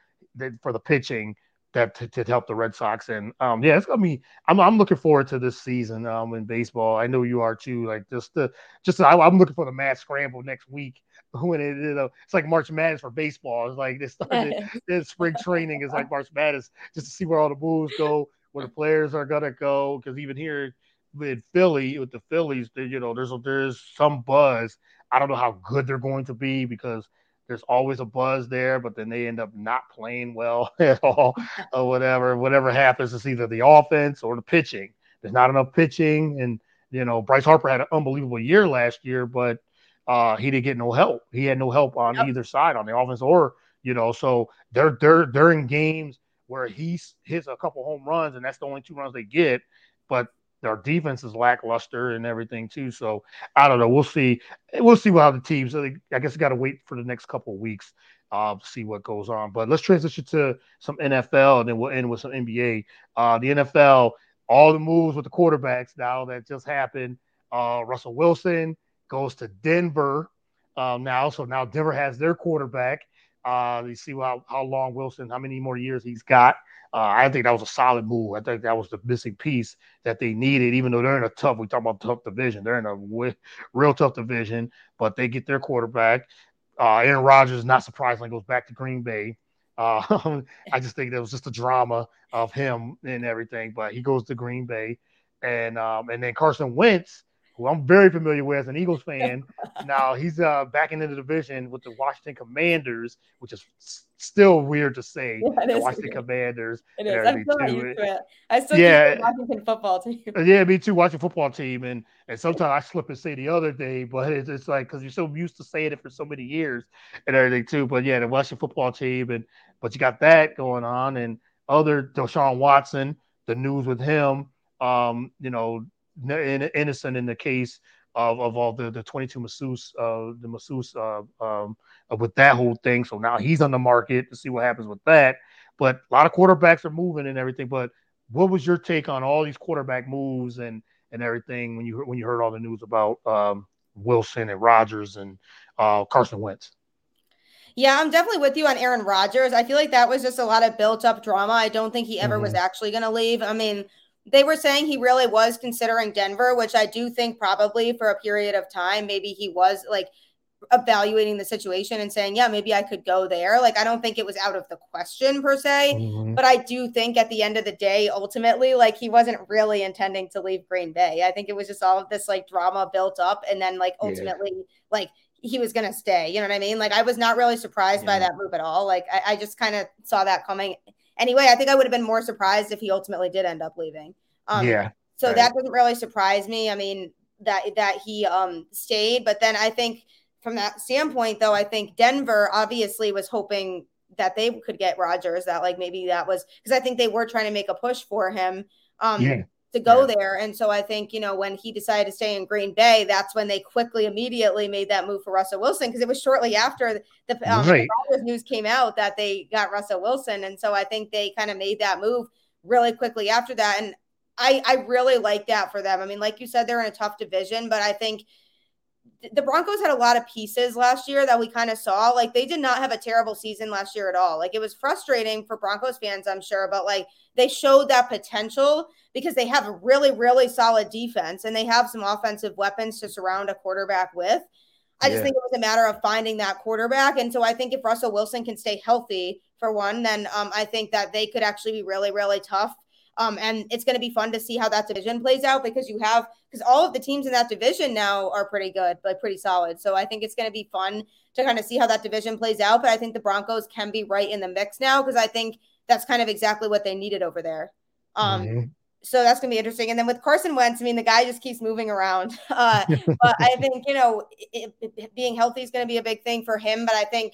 for the pitching that to, to, help the Red Sox. And um, yeah, it's gonna be. I'm I'm looking forward to this season um in baseball. I know you are too. Like just the just I, am looking for the mad scramble next week when it you know it's like March Madness for baseball. It's like this this spring training is like March Madness just to see where all the moves go, where the players are gonna go. Because even here with Philly with the Phillies, you know, there's there's some buzz. I don't know how good they're going to be because there's always a buzz there, but then they end up not playing well at all or whatever. Whatever happens, it's either the offense or the pitching. There's not enough pitching. And, you know, Bryce Harper had an unbelievable year last year, but uh, he didn't get no help. He had no help on yep. either side on the offense or, you know, so they're they're they're in games where he hits a couple home runs and that's the only two runs they get. But our defense is lackluster and everything too. So I don't know. We'll see. We'll see how the teams. I guess got to wait for the next couple of weeks uh, see what goes on. But let's transition to some NFL and then we'll end with some NBA. Uh, the NFL, all the moves with the quarterbacks now that just happened. Uh, Russell Wilson goes to Denver um, now, so now Denver has their quarterback. Uh, you see how, how long Wilson, how many more years he's got. Uh, I think that was a solid move. I think that was the missing piece that they needed, even though they're in a tough, we talk about tough division. They're in a w- real tough division, but they get their quarterback. Uh, Aaron Rodgers, not surprisingly, goes back to Green Bay. Uh, I just think that was just the drama of him and everything, but he goes to Green Bay. And um, and then Carson Wentz who I'm very familiar with as an Eagles fan. now he's uh, back in the division with the Washington Commanders, which is still weird to say. Yeah, the Washington weird. Commanders. It is. I'm still used to it. I still yeah, Washington football team. Yeah, me too. Watching football team, and and sometimes I slip and say the other day, but it's, it's like because you're so used to saying it for so many years and everything too. But yeah, the Washington football team, and but you got that going on, and other Deshaun Watson, the news with him. Um, you know, innocent in the case of, of all the, the 22 masseuse, uh, the masseuse uh, um, with that whole thing. So now he's on the market to see what happens with that. But a lot of quarterbacks are moving and everything. But what was your take on all these quarterback moves and and everything when you when you heard all the news about um, Wilson and Rodgers and uh, Carson Wentz? Yeah, I'm definitely with you on Aaron Rodgers. I feel like that was just a lot of built up drama. I don't think he ever mm-hmm. was actually going to leave. I mean, they were saying he really was considering Denver, which I do think probably for a period of time, maybe he was like evaluating the situation and saying, yeah, maybe I could go there. Like, I don't think it was out of the question per se, mm-hmm. but I do think at the end of the day, ultimately, like he wasn't really intending to leave Green Bay. I think it was just all of this like drama built up and then like ultimately, yeah. like he was going to stay. You know what I mean? Like, I was not really surprised yeah. by that move at all. Like, I, I just kind of saw that coming. Anyway, I think I would have been more surprised if he ultimately did end up leaving. Um, yeah. So right. that doesn't really surprise me. I mean, that that he um stayed, but then I think from that standpoint, though, I think Denver obviously was hoping that they could get Rodgers. That like maybe that was because I think they were trying to make a push for him. Um, yeah to go yeah. there. And so I think, you know, when he decided to stay in Green Bay, that's when they quickly, immediately made that move for Russell Wilson because it was shortly after the, um, right. the news came out that they got Russell Wilson. And so I think they kind of made that move really quickly after that. And I, I really like that for them. I mean, like you said, they're in a tough division, but I think the Broncos had a lot of pieces last year that we kind of saw. Like they did not have a terrible season last year at all. Like it was frustrating for Broncos fans, I'm sure, but like they showed that potential because they have a really, really solid defense and they have some offensive weapons to surround a quarterback with. I just think it was a matter of finding that quarterback. And so I think if Russell Wilson can stay healthy for one, then um, I think that they could actually be really, really tough um, and it's going to be fun to see how that division plays out because you have because all of the teams in that division now are pretty good, but pretty solid. So I think it's going to be fun to kind of see how that division plays out. But I think the Broncos can be right in the mix now because I think that's kind of exactly what they needed over there. Um, mm-hmm. So that's going to be interesting. And then with Carson Wentz, I mean, the guy just keeps moving around. Uh, but I think, you know, it, it, being healthy is going to be a big thing for him. But I think,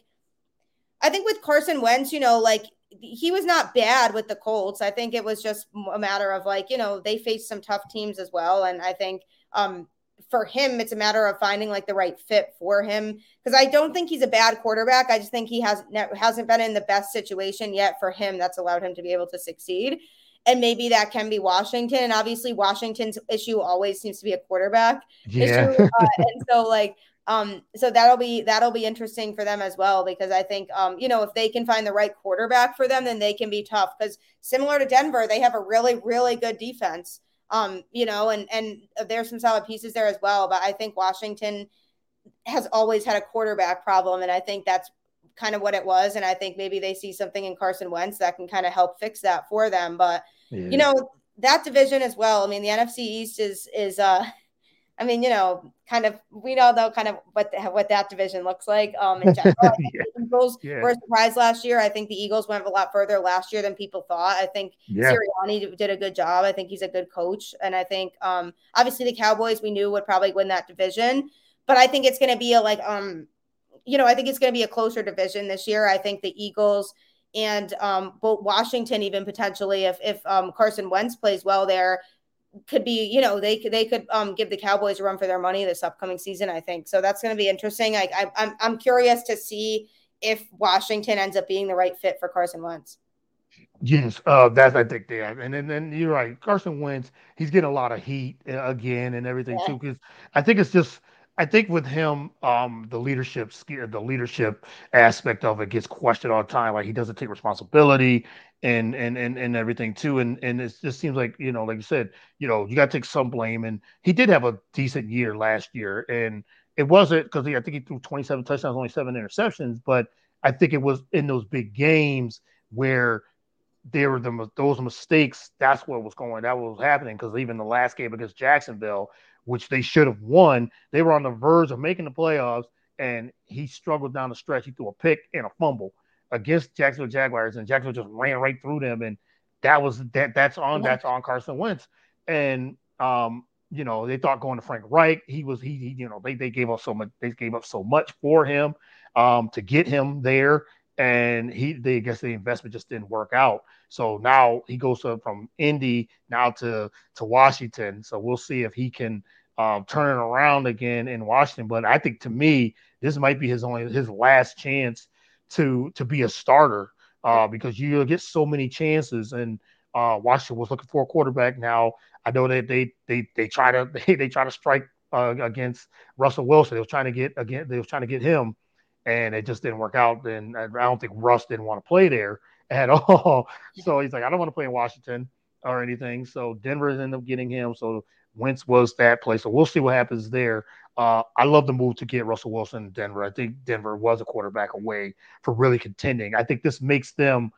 I think with Carson Wentz, you know, like he was not bad with the Colts. I think it was just a matter of like, you know, they faced some tough teams as well. And I think um, for him, it's a matter of finding like the right fit for him. Because I don't think he's a bad quarterback. I just think he has hasn't been in the best situation yet for him that's allowed him to be able to succeed. And maybe that can be Washington. And obviously, Washington's issue always seems to be a quarterback yeah. issue. Uh, and so, like, um, so that'll be that'll be interesting for them as well because I think um, you know if they can find the right quarterback for them, then they can be tough. Because similar to Denver, they have a really really good defense. Um, you know, and and there's some solid pieces there as well. But I think Washington has always had a quarterback problem, and I think that's kind of what it was. And I think maybe they see something in Carson Wentz that can kind of help fix that for them. But yeah. you know that division as well. I mean, the NFC East is is uh I mean, you know, kind of we know though kind of what the, what that division looks like. Um, in general, yeah. Eagles yeah. were surprised last year. I think the Eagles went a lot further last year than people thought. I think yeah. Sirianni did a good job. I think he's a good coach, and I think um, obviously the Cowboys we knew would probably win that division, but I think it's going to be a like um, you know, I think it's going to be a closer division this year. I think the Eagles and um, both Washington even potentially if if um, Carson Wentz plays well there could be, you know, they could they could um, give the Cowboys a run for their money this upcoming season. I think so. That's going to be interesting. I, I, I'm I'm curious to see if Washington ends up being the right fit for Carson Wentz. Yes, uh, that's I think they have, and then, then you're right. Carson Wentz, he's getting a lot of heat uh, again and everything yeah. too. Because I think it's just I think with him, um, the leadership the leadership aspect of it gets questioned all the time. Like he doesn't take responsibility and and and, and everything too. And and it just seems like you know, like you said, you know, you got to take some blame. And he did have a decent year last year, and it wasn't because I think he threw 27 touchdowns, only seven interceptions. But I think it was in those big games where there were the those mistakes. That's what was going. That was happening because even the last game against Jacksonville which they should have won. They were on the verge of making the playoffs, and he struggled down the stretch. He threw a pick and a fumble against Jacksonville Jaguars, and Jacksonville just ran right through them. And that was that. That's on that's on Carson Wentz. And um, you know, they thought going to Frank Reich. He was he, he you know they they gave up so much. They gave up so much for him um, to get him there and he they I guess the investment just didn't work out. So now he goes from Indy now to to Washington. So we'll see if he can um, turn it around again in Washington. But I think to me this might be his only his last chance to to be a starter uh, because you get so many chances. And uh, Washington was looking for a quarterback. Now I know that they they they try to they, they try to strike uh, against Russell Wilson. They were trying to get again. They were trying to get him and it just didn't work out. And I don't think Russ didn't want to play there at all. So he's like, I don't want to play in Washington or anything. So Denver ended up getting him. So Wentz was that place. So we'll see what happens there. Uh, I love the move to get Russell Wilson in Denver. I think Denver was a quarterback away for really contending. I think this makes them.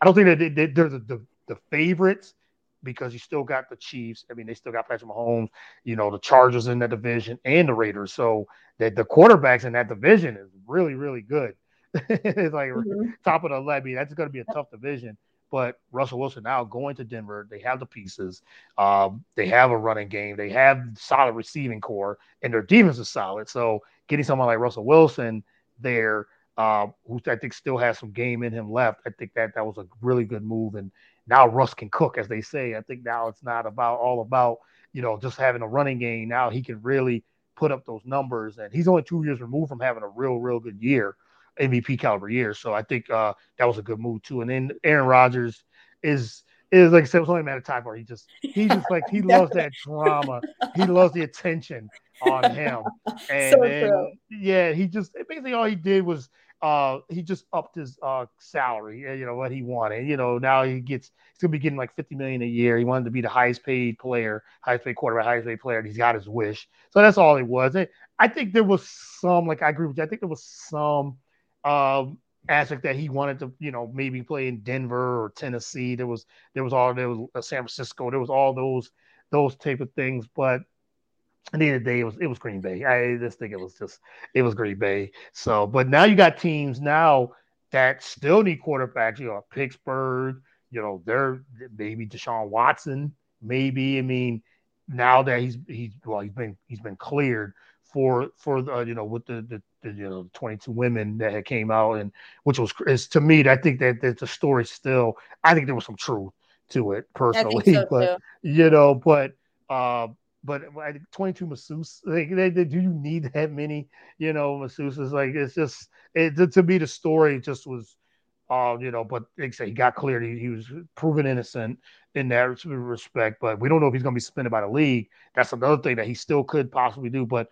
I don't think that they, they're the, the, the favorites because you still got the Chiefs. I mean, they still got Patrick Mahomes. You know, the Chargers in that division and the Raiders. So that the quarterbacks in that division is really really good. it's like mm-hmm. top of the levy. That's going to be a tough division. But Russell Wilson now going to Denver, they have the pieces. Um, they have a running game. They have solid receiving core, and their defense is solid. So getting someone like Russell Wilson there, uh, who I think still has some game in him left, I think that that was a really good move. And now Russ can cook, as they say. I think now it's not about all about you know just having a running game. Now he can really put up those numbers, and he's only two years removed from having a real, real good year. MVP caliber year. So I think uh, that was a good move too. And then Aaron Rodgers is is like I said, it was only a matter of time for he just he just like he loves that drama. He loves the attention on him. And so then, yeah, he just basically all he did was uh he just upped his uh salary, you know, what he wanted. You know, now he gets he's gonna be getting like 50 million a year. He wanted to be the highest paid player, highest paid quarterback, highest paid player, and he's got his wish. So that's all it was. I think there was some like I agree with you. I think there was some um, aspect that he wanted to, you know, maybe play in Denver or Tennessee. There was there was all there was uh, San Francisco. There was all those those type of things. But at the end of the day, it was it was Green Bay. I just think it was just it was Green Bay. So, but now you got teams now that still need quarterbacks. You know, Pittsburgh. You know, they're maybe Deshaun Watson. Maybe I mean now that he's he's well he's been he's been cleared for for the you know with the, the, the you know 22 women that had came out and which was is to me I think that that the story still I think there was some truth to it personally so but too. you know but uh but 22 masseuse like they, they, do you need that many you know masseuses like it's just it to me the story just was uh you know but like say he got cleared he, he was proven innocent in that respect but we don't know if he's going to be suspended by the league that's another thing that he still could possibly do but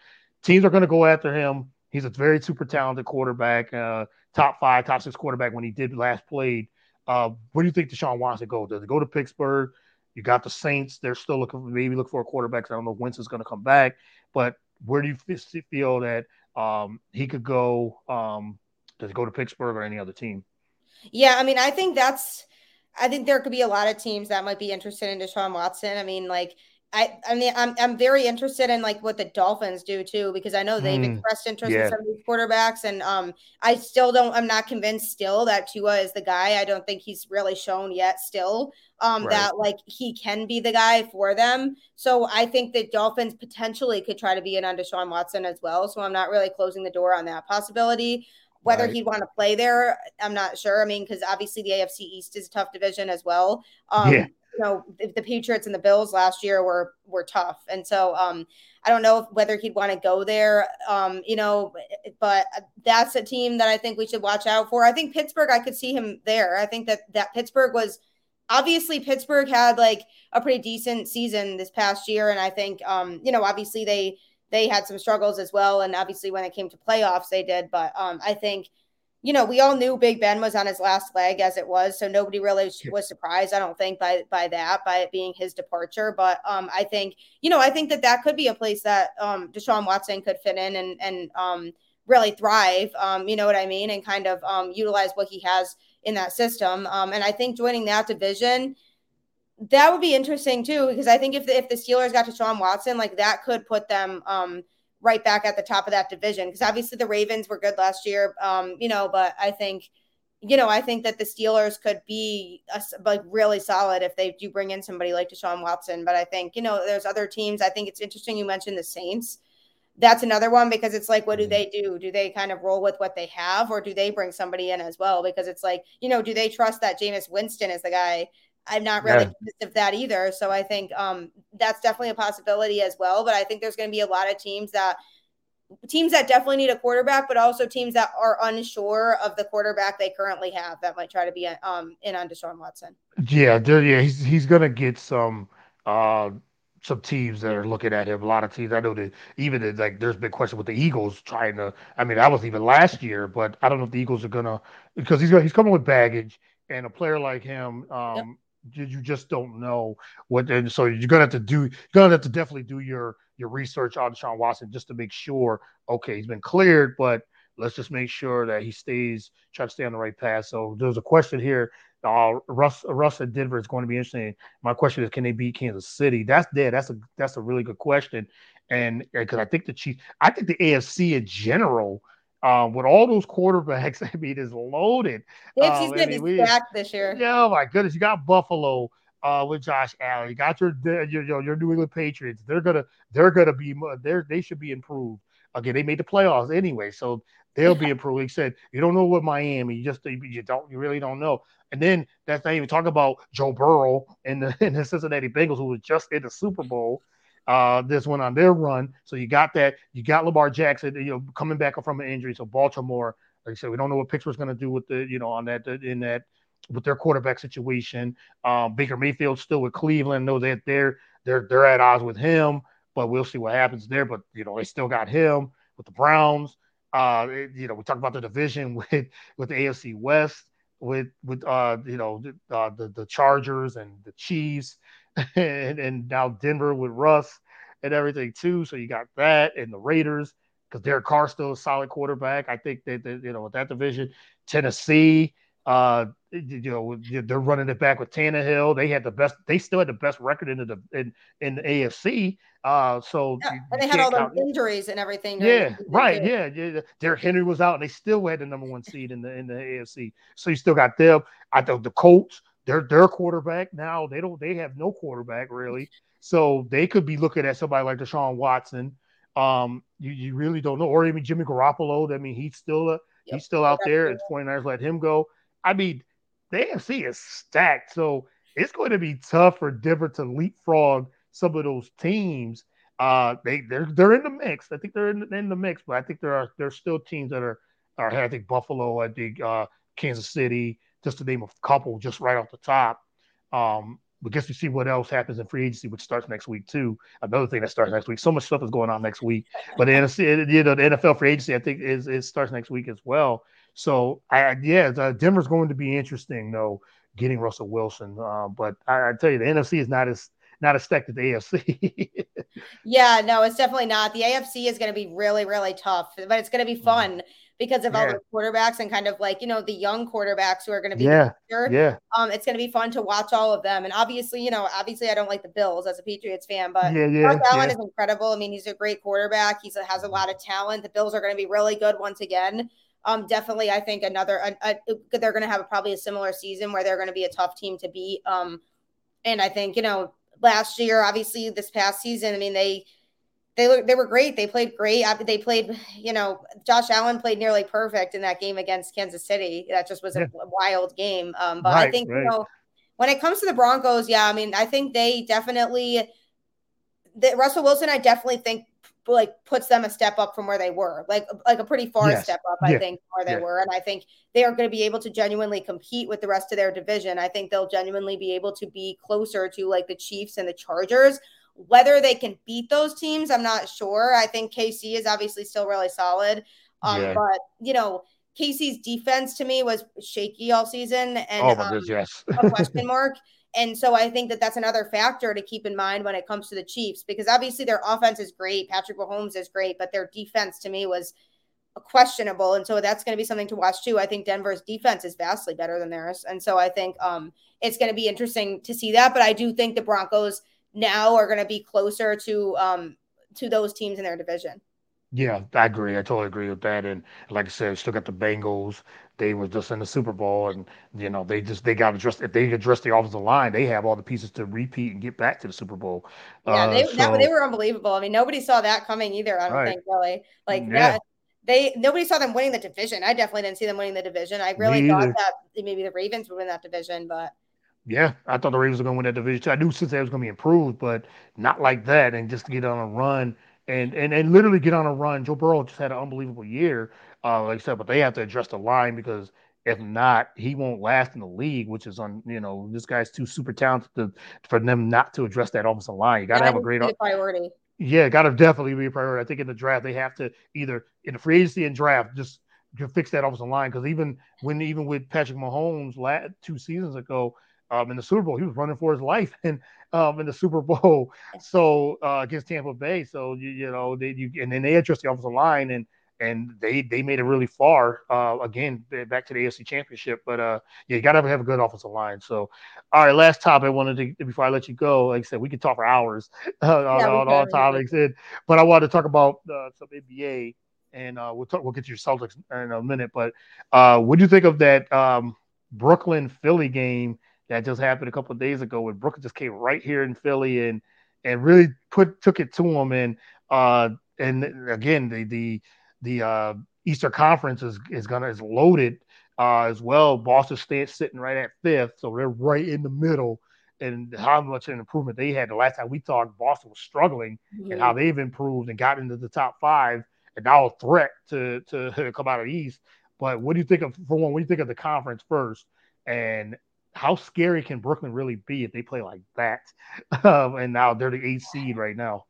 teams are going to go after him. He's a very super talented quarterback, uh, top five, top six quarterback when he did last played. Uh, where do you think Deshaun wants to go? Does it go to Pittsburgh? You got the Saints. They're still looking maybe look for a quarterback. I don't know if Wentz is going to come back, but where do you feel that um, he could go? Um, does go to Pittsburgh or any other team? Yeah, I mean, I think that's. I think there could be a lot of teams that might be interested in Deshaun Watson. I mean, like I, I mean, I'm, I'm very interested in like what the Dolphins do too, because I know they've mm, expressed interest yeah. in some of these quarterbacks, and um, I still don't, I'm not convinced still that Tua is the guy. I don't think he's really shown yet still um, right. that like he can be the guy for them. So I think the Dolphins potentially could try to be in on Deshaun Watson as well. So I'm not really closing the door on that possibility. Whether right. he'd want to play there, I'm not sure. I mean, because obviously the AFC East is a tough division as well. Um, yeah you know the Patriots and the Bills last year were were tough, and so um, I don't know whether he'd want to go there. Um, you know, but that's a team that I think we should watch out for. I think Pittsburgh, I could see him there. I think that that Pittsburgh was obviously Pittsburgh had like a pretty decent season this past year, and I think um, you know obviously they they had some struggles as well, and obviously when it came to playoffs they did, but um, I think you know, we all knew Big Ben was on his last leg as it was, so nobody really was surprised. I don't think by by that, by it being his departure. But um, I think, you know, I think that that could be a place that um, Deshaun Watson could fit in and and um, really thrive. Um, you know what I mean, and kind of um, utilize what he has in that system. Um, and I think joining that division, that would be interesting too, because I think if the, if the Steelers got to Deshaun Watson, like that could put them. Um, right back at the top of that division because obviously the Ravens were good last year, um, you know, but I think, you know, I think that the Steelers could be a, like really solid if they do bring in somebody like Deshaun Watson. But I think, you know, there's other teams. I think it's interesting you mentioned the Saints. That's another one because it's like, what do mm-hmm. they do? Do they kind of roll with what they have or do they bring somebody in as well? Because it's like, you know, do they trust that Jameis Winston is the guy I'm not really yeah. convinced of that either. So I think um, that's definitely a possibility as well. But I think there's going to be a lot of teams that teams that definitely need a quarterback, but also teams that are unsure of the quarterback they currently have that might try to be um, in on Deshaun Watson. Yeah, yeah, he's he's going to get some uh, some teams that are looking at him. A lot of teams I know that even like there's been question with the Eagles trying to. I mean, that was even last year, but I don't know if the Eagles are gonna because he's he's coming with baggage, and a player like him, um, yep. You, just don't know what. And so you're gonna have to do. You're gonna have to definitely do your your research on Sean Watson just to make sure. Okay, he's been cleared, but let's just make sure that he stays, try to stay on the right path. So there's a question here uh, Russ Russ at Denver is going to be interesting. My question is, can they beat Kansas City? That's there. That's a that's a really good question, and because I think the Chiefs, I think the AFC in general. Um, with all those quarterbacks, I mean, is loaded. AFC's um, gonna be stacked this year. Yeah, oh my goodness, you got Buffalo uh, with Josh Allen. You got your your your, New England Patriots. They're gonna they're gonna be they they should be improved. Again, they made the playoffs anyway, so they'll be improved. He said, "You don't know what Miami. You just you don't you really don't know." And then that's not even talking about Joe Burrow and the, and the Cincinnati Bengals, who was just in the Super Bowl. Uh, this one on their run. So you got that. You got Lamar Jackson, you know, coming back from an injury. So Baltimore, like I said, we don't know what Pittsburgh's going to do with the, you know, on that in that with their quarterback situation. Um, Baker Mayfield still with Cleveland. Know that they're they're they're at odds with him, but we'll see what happens there. But you know, they still got him with the Browns. Uh, you know, we talk about the division with with the AFC West with with uh you know uh, the the Chargers and the Chiefs and and now Denver with Russ and everything too. So you got that and the Raiders because Derek Carr still a solid quarterback. I think that, that you know with that division, Tennessee, uh, you know they're running it back with Tannehill. They had the best. They still had the best record in the in in the AFC. Uh, so yeah, and they had all those injuries and everything. Yeah, right. Yeah, yeah. Derrick Henry was out, and they still had the number one seed in the in the AFC. So you still got them. I thought the Colts, they're their quarterback now. They don't. They have no quarterback really. So they could be looking at somebody like Deshaun Watson. Um, you, you really don't know, or even Jimmy Garoppolo. I mean, he's still a, yep. he's still out there. It's 49ers let him go. I mean, the AFC is stacked, so it's going to be tough for Denver to leapfrog some of those teams. Uh, they they're they're in the mix. I think they're in, in the mix, but I think there are there's still teams that are are. I think Buffalo. I think uh, Kansas City, just to name a couple, just right off the top. Um, but guess we see what else happens in free agency, which starts next week too. Another thing that starts next week. So much stuff is going on next week. But the NFC, you know, the NFL free agency, I think is is starts next week as well. So I yeah, Denver's going to be interesting though, getting Russell Wilson. Uh, but I, I tell you, the NFC is not as not as stacked as the AFC. yeah, no, it's definitely not. The AFC is going to be really, really tough, but it's going to be mm-hmm. Because of yeah. all the quarterbacks and kind of like you know the young quarterbacks who are going to be yeah. yeah. um it's going to be fun to watch all of them. And obviously you know obviously I don't like the Bills as a Patriots fan but yeah, yeah, Josh Allen yeah. is incredible. I mean he's a great quarterback. He has a lot of talent. The Bills are going to be really good once again. Um definitely I think another a, a, they're going to have a, probably a similar season where they're going to be a tough team to beat. Um and I think you know last year, obviously this past season. I mean, they they they were great. They played great. They played, you know, Josh Allen played nearly perfect in that game against Kansas City. That just was a wild game. Um, but right, I think right. you know when it comes to the Broncos, yeah, I mean, I think they definitely. The, Russell Wilson, I definitely think like puts them a step up from where they were, like like a pretty far yes. step up, I yeah. think, where they yeah. were. And I think they are going to be able to genuinely compete with the rest of their division. I think they'll genuinely be able to be closer to like the Chiefs and the Chargers. Whether they can beat those teams, I'm not sure. I think KC is obviously still really solid. Um, yeah. but you know, KC's defense to me was shaky all season and oh, um, yes. a question mark. And so I think that that's another factor to keep in mind when it comes to the Chiefs because obviously their offense is great. Patrick Mahomes is great, but their defense to me was questionable. And so that's going to be something to watch too. I think Denver's defense is vastly better than theirs. And so I think um, it's going to be interesting to see that. But I do think the Broncos now are going to be closer to um, to those teams in their division. Yeah, I agree. I totally agree with that. And like I said, still got the Bengals. They were just in the Super Bowl, and you know they just they got addressed. If they address the offensive line, they have all the pieces to repeat and get back to the Super Bowl. Yeah, they, uh, so, that, they were unbelievable. I mean, nobody saw that coming either. I don't right. think really. Like yeah. that, they nobody saw them winning the division. I definitely didn't see them winning the division. I really thought that maybe the Ravens would win that division, but yeah, I thought the Ravens were going to win that division. I knew Cincinnati was going to be improved, but not like that. And just to get on a run and and and literally get on a run. Joe Burrow just had an unbelievable year, uh, like I said, but they have to address the line because If not, he won't last in the league, which is on you know this guy's too super talented to, for them not to address that offensive line. You got to have a great priority. Yeah, got to definitely be a priority. I think in the draft they have to either in the free agency and draft just to fix that offensive line because even when even with Patrick Mahomes last, two seasons ago um, in the Super Bowl, he was running for his life and um, in the Super Bowl, so uh, against Tampa Bay. So you, you know they you and then they addressed the offensive line and and they they made it really far uh, again back to the AFC Championship. But uh, yeah, you got to have a good offensive line. So, all right, last topic I wanted to before I let you go. Like I said, we could talk for hours uh, on, yeah, on all topics, and, but I wanted to talk about uh, some NBA, and uh, we'll talk. We'll get to your Celtics in a minute. But uh, what do you think of that um, Brooklyn Philly game that just happened a couple of days ago? When Brooklyn just came right here in Philly and and really put took it to them and uh and again the the the uh, Eastern Conference is is gonna is loaded uh, as well. Boston State sitting right at fifth, so they're right in the middle. And how much an improvement they had the last time we talked, Boston was struggling, mm-hmm. and how they've improved and got into the top five, and now a threat to to come out of the East. But what do you think of for one? What do you think of the conference first, and how scary can Brooklyn really be if they play like that? Um, and now they're the eighth seed right now.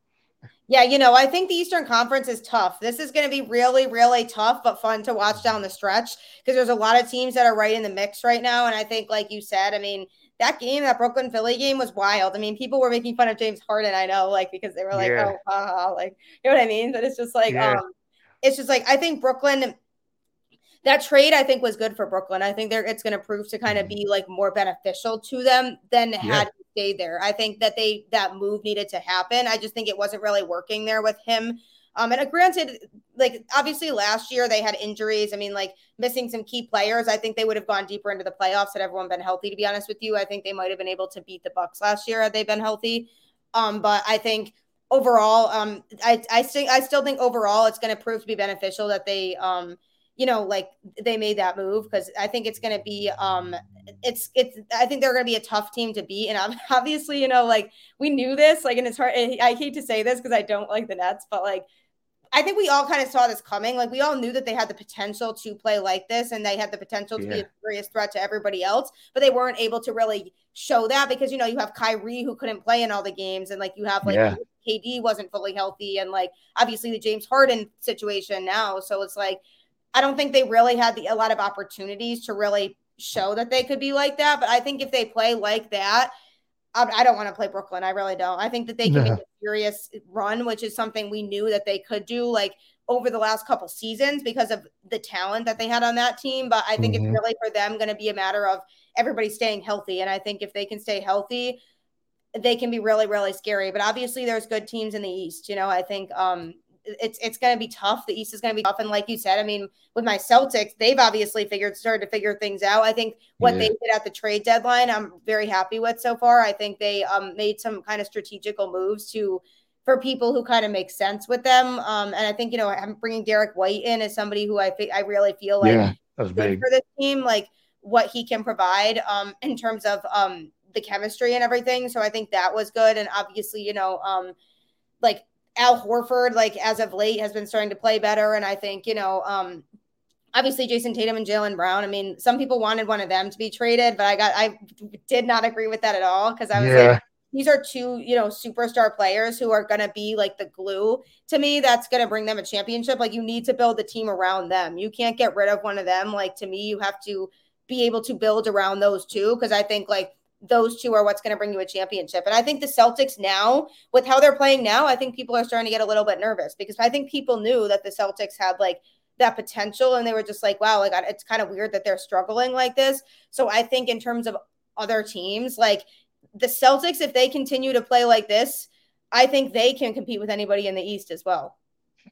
Yeah, you know, I think the Eastern Conference is tough. This is going to be really, really tough, but fun to watch down the stretch because there's a lot of teams that are right in the mix right now. And I think, like you said, I mean, that game, that Brooklyn Philly game was wild. I mean, people were making fun of James Harden, I know, like because they were like, yeah. oh, like, you know what I mean? But it's just like, yeah. um, it's just like, I think Brooklyn, that trade I think was good for Brooklyn. I think they're it's going to prove to kind of mm-hmm. be like more beneficial to them than yeah. had stayed there. I think that they that move needed to happen. I just think it wasn't really working there with him. Um, and uh, granted, like obviously last year they had injuries. I mean, like missing some key players. I think they would have gone deeper into the playoffs had everyone been healthy. To be honest with you, I think they might have been able to beat the Bucks last year had they been healthy. Um, but I think overall, um, I I think I still think overall it's going to prove to be beneficial that they um you know, like they made that move because I think it's going to be, um, it's, it's, I think they're going to be a tough team to beat. And obviously, you know, like we knew this, like, and it's hard. I hate to say this because I don't like the Nets, but like, I think we all kind of saw this coming. Like we all knew that they had the potential to play like this and they had the potential to yeah. be a serious threat to everybody else, but they weren't able to really show that because you know you have Kyrie who couldn't play in all the games and like you have like yeah. KD wasn't fully healthy and like obviously the James Harden situation now. So it's like I don't think they really had the, a lot of opportunities to really show that they could be like that. But I think if they play like that, I, I don't want to play Brooklyn. I really don't. I think that they can make a serious run, which is something we knew that they could do like over the last couple seasons because of the talent that they had on that team. But I think mm-hmm. it's really for them going to be a matter of everybody staying healthy. And I think if they can stay healthy, they can be really, really scary. But obviously, there's good teams in the East. You know, I think um, it's it's going to be tough. The East is going to be tough, and like you said, I mean, with my Celtics, they've obviously figured started to figure things out. I think what yeah. they did at the trade deadline, I'm very happy with so far. I think they um, made some kind of strategical moves to for people who kind of make sense with them. Um, and I think you know, I'm bringing Derrick White in as somebody who I I really feel like yeah, that's big for this team, like what he can provide um, in terms of um, the chemistry and everything. So I think that was good, and obviously, you know, um, like Al Horford, like as of late, has been starting to play better. And I think, you know, um, obviously Jayson Tatum and Jaylen Brown. I mean, some people wanted one of them to be traded, but I got I did not agree with that at all because I was yeah. like, these are two, you know, superstar players who are gonna be like the glue to me that's gonna bring them a championship. Like you need to build the team around them. You can't get rid of one of them. Like to me, you have to be able to build around those two because I think like those two are what's going to bring you a championship. And I think the Celtics now, with how they're playing now, I think people are starting to get a little bit nervous because I think people knew that the Celtics had like that potential and they were just like, wow, like it's kind of weird that they're struggling like this. So I think in terms of other teams, like the Celtics, if they continue to play like this, I think they can compete with anybody in the East as well.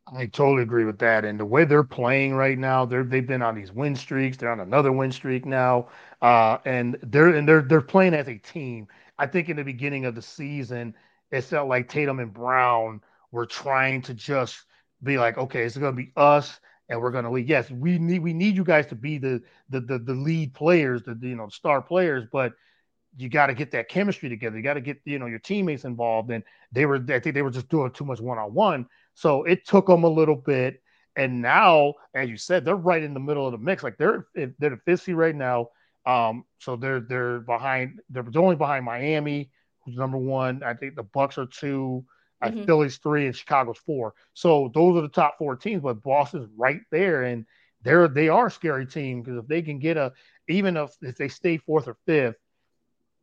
I totally agree with that. And the way they're playing right now, they're they've been on these win streaks. They're on another win streak now, uh, and they're and they're they're playing as a team. I think in the beginning of the season, it felt like Tatum and Brown were trying to just be like, okay, it's going to be us, and we're going to lead. Yes, we need we need you guys to be the the the, the lead players, the you know star players, but you got to get that chemistry together. You got to get you know your teammates involved, and they were I think they were just doing too much one on one. So it took them a little bit. And now, as you said, they're right in the middle of the mix. Like they're they're the fifth seed right now. Um, so they're they're behind. They're only behind Miami, who's number one. I think the Bucks are 2 mm-hmm. I Philly's three, and Chicago's four. So those are the top four teams. But Boston's right there, and they're they are a scary team because if they can get a even if if they stay fourth or fifth,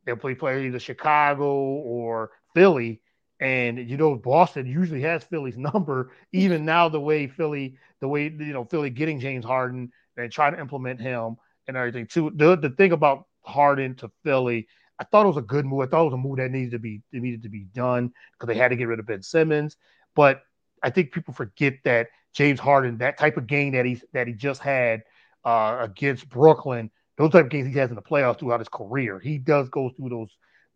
they'll play play either Chicago or Philly. And you know, Boston usually has Philly's number. Even now, the way Philly, the way you know Philly getting James Harden and trying to implement him and everything too. The the thing about Harden to Philly, I thought it was a good move. I thought it was a move that needed to be needed to be done because they had to get rid of Ben Simmons. But I think people forget that James Harden, that type of game that he that he just had uh, against Brooklyn, those type of games he has in the playoffs throughout his career. He does go through those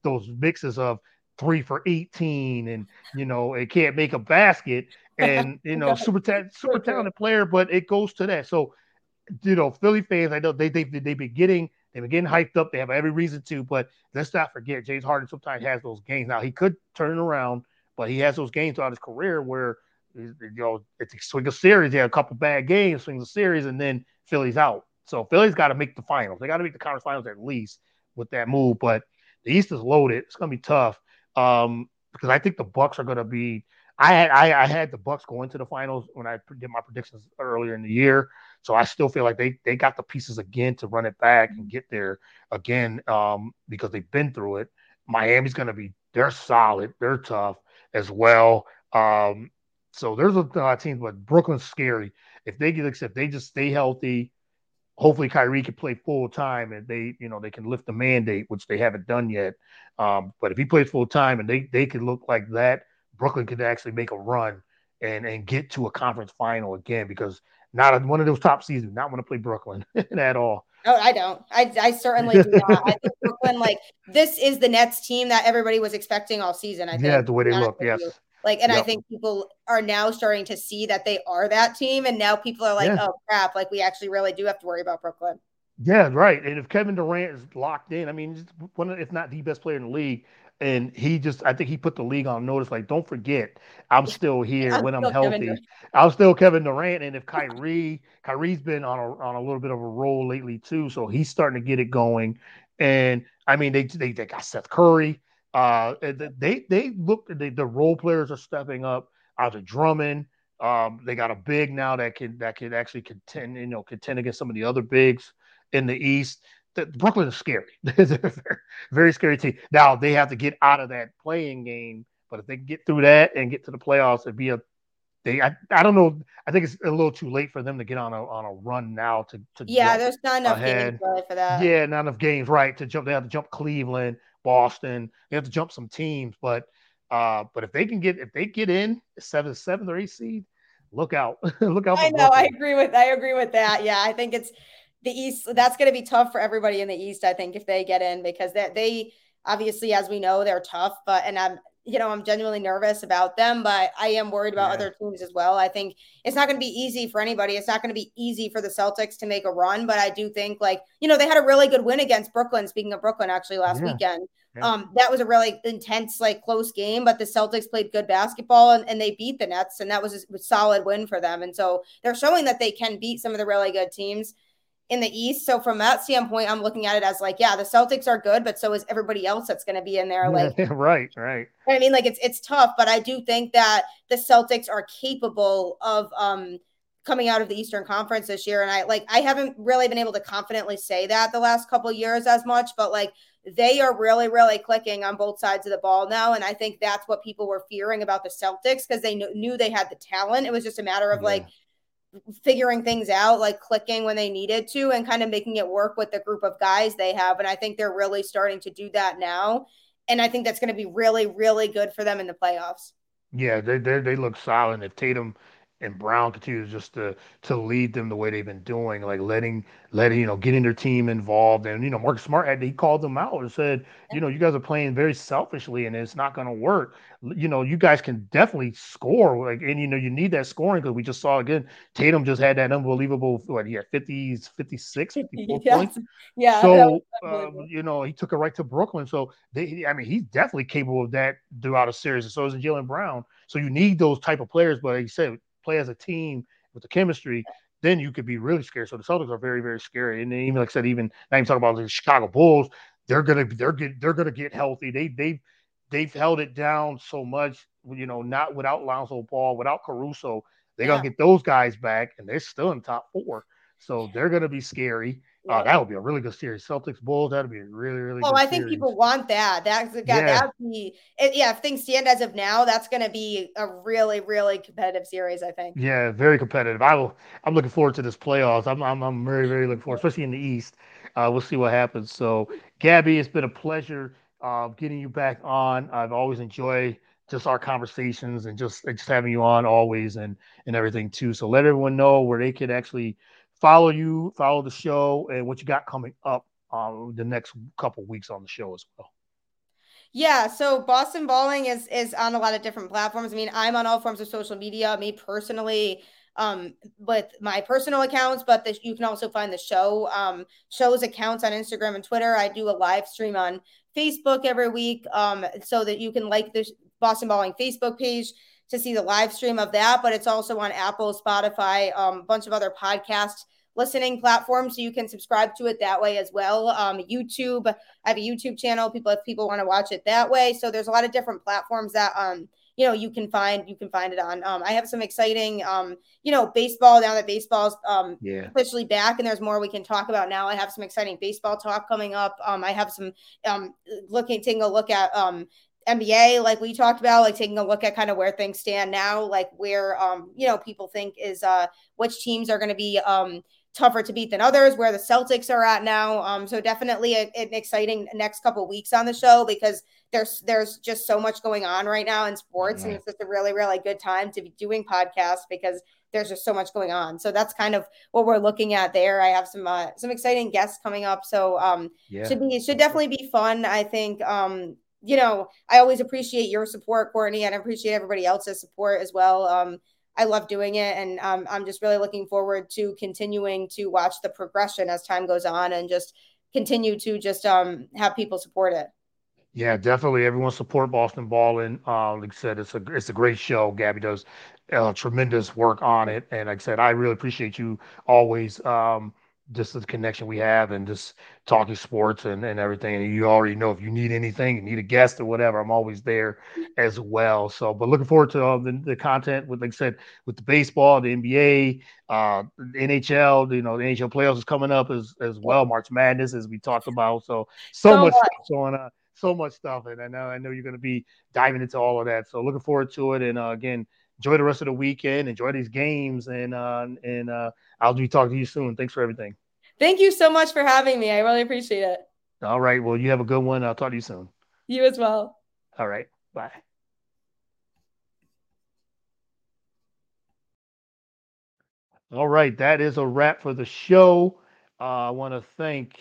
those mixes of three for 18 and you know it can't make a basket and you know super ta- super talented player but it goes to that. So you know philly fans i know they, they they've been getting they've been getting hyped up. They have every reason to but let's not forget james harden sometimes has those games. Now he could turn around but he has those games throughout his career where you know it's a swing a series. He had a couple bad games swings a series and then philly's out. So philly's got to make the finals. They got to make the conference finals at least with that move but the east is loaded. It's going to be tough um, because I think the Bucks are going to be. I had I, I, had the Bucks going to the finals when I did my predictions earlier in the year, so I still feel like they they got the pieces again to run it back and get there again um, because they've been through it. Miami's going to be they're solid, they're tough as well. Um, so there's a lot of teams, but Brooklyn's scary. If they get if they just stay healthy, hopefully Kyrie can play full time and they, you know, they can lift the mandate, which they haven't done yet. Um, but if he plays full time and they they could look like that, Brooklyn could actually make a run and and get to a conference final again because not a, one of those top seasons, not want to play Brooklyn at all. Oh, I don't. I, I certainly do not. I think Brooklyn, like this, is the Nets team that everybody was expecting all season. I think. Yeah, the way they look. Yes. You. Like, and yep. I think people are now starting to see that they are that team. And now people are like, yeah. oh crap, like we actually really do have to worry about Brooklyn. Yeah, right. And if Kevin Durant is locked in, I mean, one of, if not the best player in the league, and he just, I think he put the league on notice. Like, don't forget, I'm still here I'm when I'm healthy. I'm still Kevin Durant, and if Kyrie, Kyrie's been on a on a little bit of a roll lately too, so he's starting to get it going. And I mean, they they, they got Seth Curry. Uh, they they look they, the role players are stepping up. Andre Drummond, um, they got a big now that can that can actually contend you know contend against some of the other bigs in the East. The, Brooklyn is scary. They're very, very scary team. Now they have to get out of that play-in game, but if they get through that and get to the playoffs, it'd be a they I, I don't know. I think it's a little too late for them to get on a on a run now to, to yeah. There's not enough ahead. games for that. Yeah, not enough games, right? To jump, they have to jump Cleveland. Boston. They have to jump some teams, but uh, but if they can get if they get in seventh, seventh or eighth seed, look out, look out. I know. Brooklyn. I agree with I agree with that. Yeah, I think it's the East. That's going to be tough for everybody in the East. I think if they get in because they they obviously, as we know, they're tough. But and I'm you know, I'm genuinely nervous about them, but I am worried about yeah. other teams as well. I think it's not going to be easy for anybody. It's not going to be easy for the Celtics to make a run, but I do think like, you know, they had a really good win against Brooklyn. Speaking of Brooklyn, actually last yeah. weekend, yeah. um, that was a really intense, like close game, but the Celtics played good basketball and, and they beat the Nets, and that was a solid win for them. And so they're showing that they can beat some of the really good teams in the East. So from that standpoint, I'm looking at it as like, yeah, the Celtics are good, but so is everybody else that's going to be in there. Like, right, right. I mean, like it's it's tough, but I do think that the Celtics are capable of um coming out of the Eastern Conference this year. And I like I haven't really been able to confidently say that the last couple years as much, but like they are really, really clicking on both sides of the ball now. And I think that's what people were fearing about the Celtics because they kn- knew they had the talent. It was just a matter of yeah. like figuring things out, like clicking when they needed to, and kind of making it work with the group of guys they have. And I think they're really starting to do that now. And I think that's going to be really, really good for them in the playoffs. Yeah, they they, they look solid. If Tatum and Brown continues just to to lead them the way they've been doing, like letting letting you know getting their team involved. And you know, Marcus Smart had he called them out and said, you know, you guys are playing very selfishly and it's not going to work. You know, you guys can definitely score, like, and you know, you need that scoring because we just saw again, Tatum just had that unbelievable what he had 50s, 56, 54 yes. points. Yeah. So um, you know, he took it right to Brooklyn. So they, I mean, he's definitely capable of that throughout a series, and so is Jaylen Brown. So you need those type of players, but like you said play as a team, with the chemistry, then you could be really scared. So the Celtics are very, very scary. And even like I said, even not even talking about the Chicago Bulls, they're gonna they're get they're gonna get healthy. They they they've held it down so much, you know, not without Lonzo Ball, without Caruso. They're yeah. gonna get those guys back, and they're still in top four. So they're gonna be scary. Uh, that would be a really good series. Celtics Bulls. That'd be really, really. Oh, I think series. people want that. That's yeah. That'd be yeah. If things stand as of now, that's going to be a really, really competitive series. I think. Yeah, very competitive. I will. I'm looking forward to this playoffs. I'm. I'm, I'm very, very looking forward, especially in the East. Uh, we'll see what happens. So, Gabby, it's been a pleasure uh, getting you back on. I've always enjoyed just our conversations and just just having you on always and and everything too. So let everyone know where they can actually follow you, follow the show, and what you got coming up um, the next couple weeks on the show as well. Yeah, so Boston Balling is is on a lot of different platforms. I mean, I'm on all forms of social media. Me personally, um, with my personal accounts, but the, you can also find the show um, show's accounts on Instagram and Twitter. I do a live stream on Facebook every week, um, so that you can like the Boston Balling Facebook page to see the live stream of that, but it's also on Apple, Spotify, um, a bunch of other podcast listening platforms. So you can subscribe to it that way as well. Um, YouTube, I have a YouTube channel. People, if people want to watch it that way. So there's a lot of different platforms that, um, you know, you can find, you can find it on. Um, I have some exciting, um, you know, baseball now that baseball's um, yeah. officially back and there's more we can talk about now. I have some exciting baseball talk coming up. Um, I have some, um, looking, taking a look at, um, NBA, like we talked about, like taking a look at kind of where things stand now, like where um, you know, people think is uh which teams are going to be um tougher to beat than others, where the Celtics are at now. Um, so definitely a, an exciting next couple weeks on the show because there's there's just so much going on right now in sports, mm-hmm. and it's just a really really good time to be doing podcasts because there's just so much going on. So that's kind of what we're looking at there. I have some uh, some exciting guests coming up, so um, yeah. should be it should definitely be fun. I think um, you know, I always appreciate your support, Courtney, and I appreciate everybody else's support as well. Um, I love doing it, and um, I'm just really looking forward to continuing to watch the progression as time goes on, and just continue to just um, have people support it. Yeah, definitely. Everyone support Boston Balling. Uh, like I said, it's a it's a great show. Gabby does uh, tremendous work on it, and like I said, I really appreciate you always. Um, just the connection we have and just talking sports and, and everything. And you already know if you need anything, you need a guest or whatever, I'm always there as well. So, but looking forward to uh, the, the content with, like I said, with the baseball, the NBA, uh, the NHL, you know, the NHL playoffs is coming up as, as well. March Madness, as we talked about. So, so, so much stuff going on. So much stuff. And I know, I know you're going to be diving into all of that. So looking forward to it. And uh, again, enjoy the rest of the weekend. Enjoy these games, and uh, and uh, I'll be talking to you soon. Thanks for everything. Thank you so much for having me. I really appreciate it. All right. Well, you have a good one. I'll talk to you soon. You as well. All right. Bye. All right, that is a wrap for the show. Uh, I want to thank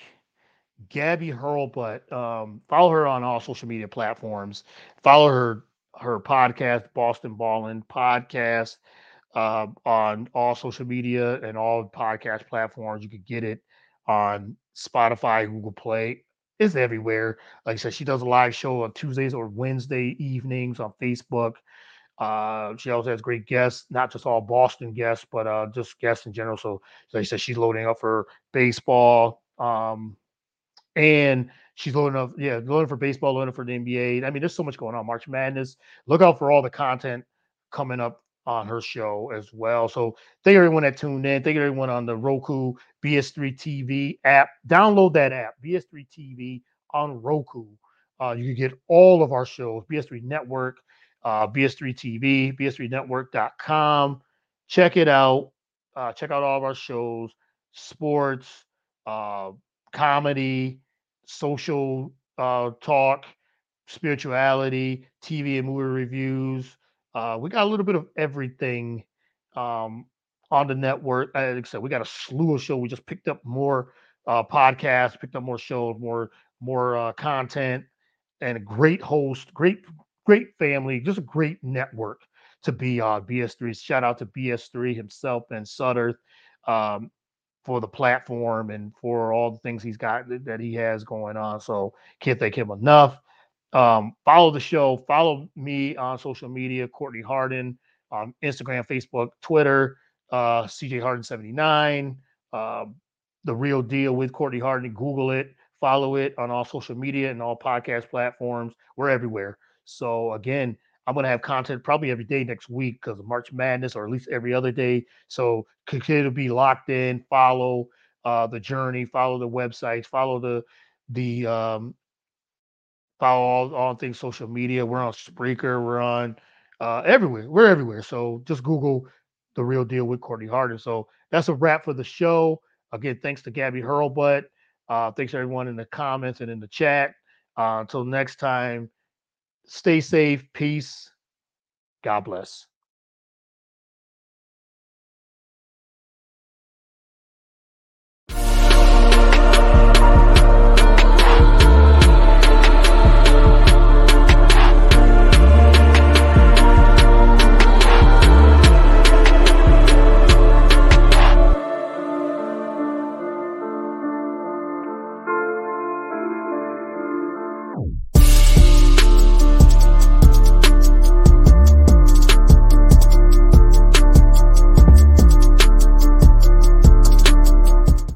Gabby Hurlbut. Um, follow her on all social media platforms. Follow her her podcast, Boston Ballin Podcast, uh, on all social media and all podcast platforms. You could get it on Spotify, Google Play. It's everywhere. Like I said, she does a live show on Tuesdays or Wednesday evenings on Facebook. Uh, she also has great guests, not just all Boston guests, but uh, just guests in general. So, like I said, she's loading up for baseball. Um, and she's loading up, yeah, loading for baseball, loading for the NBA. I mean, there's so much going on. March Madness. Look out for all the content coming up on her show as well. So thank everyone that tuned in. Thank everyone on the Roku BS3 TV app. Download that app, BS3 TV on Roku. Uh, you can get all of our shows, BS3 Network, uh, BS3 TV, BS3Network.com. Check it out. Uh, check out all of our shows, sports, uh, comedy, social uh, talk, spirituality, TV and movie reviews. Uh, we got a little bit of everything um, on the network. Like I said, we got a slew of shows. We just picked up more uh, podcasts, picked up more shows, more more uh, content, and a great host, great great family, just a great network to be on. BS3. Shout out to BS3 himself and Sutter um, for the platform and for all the things he's got that he has going on. So can't thank him enough. Um, follow the show. Follow me on social media, Courtney Harden, on Instagram, Facebook, Twitter. uh, CJ Harden 79, um, The Real Deal with Courtney Harden. Google it, follow it on all social media and all podcast platforms. We're everywhere. So, again, I'm going to have content probably every day next week because of March Madness, or at least every other day. So, continue to be locked in, follow uh, the journey, follow the websites, follow the the um, follow all, things social media. We're on Spreaker, we're on uh, everywhere. We're everywhere. So just Google the real deal with Courtney Harden. So that's a wrap for the show. Again, thanks to Gabby Hurlbut. Uh, thanks everyone in the comments and in the chat. Uh, until next time, stay safe, peace, God bless.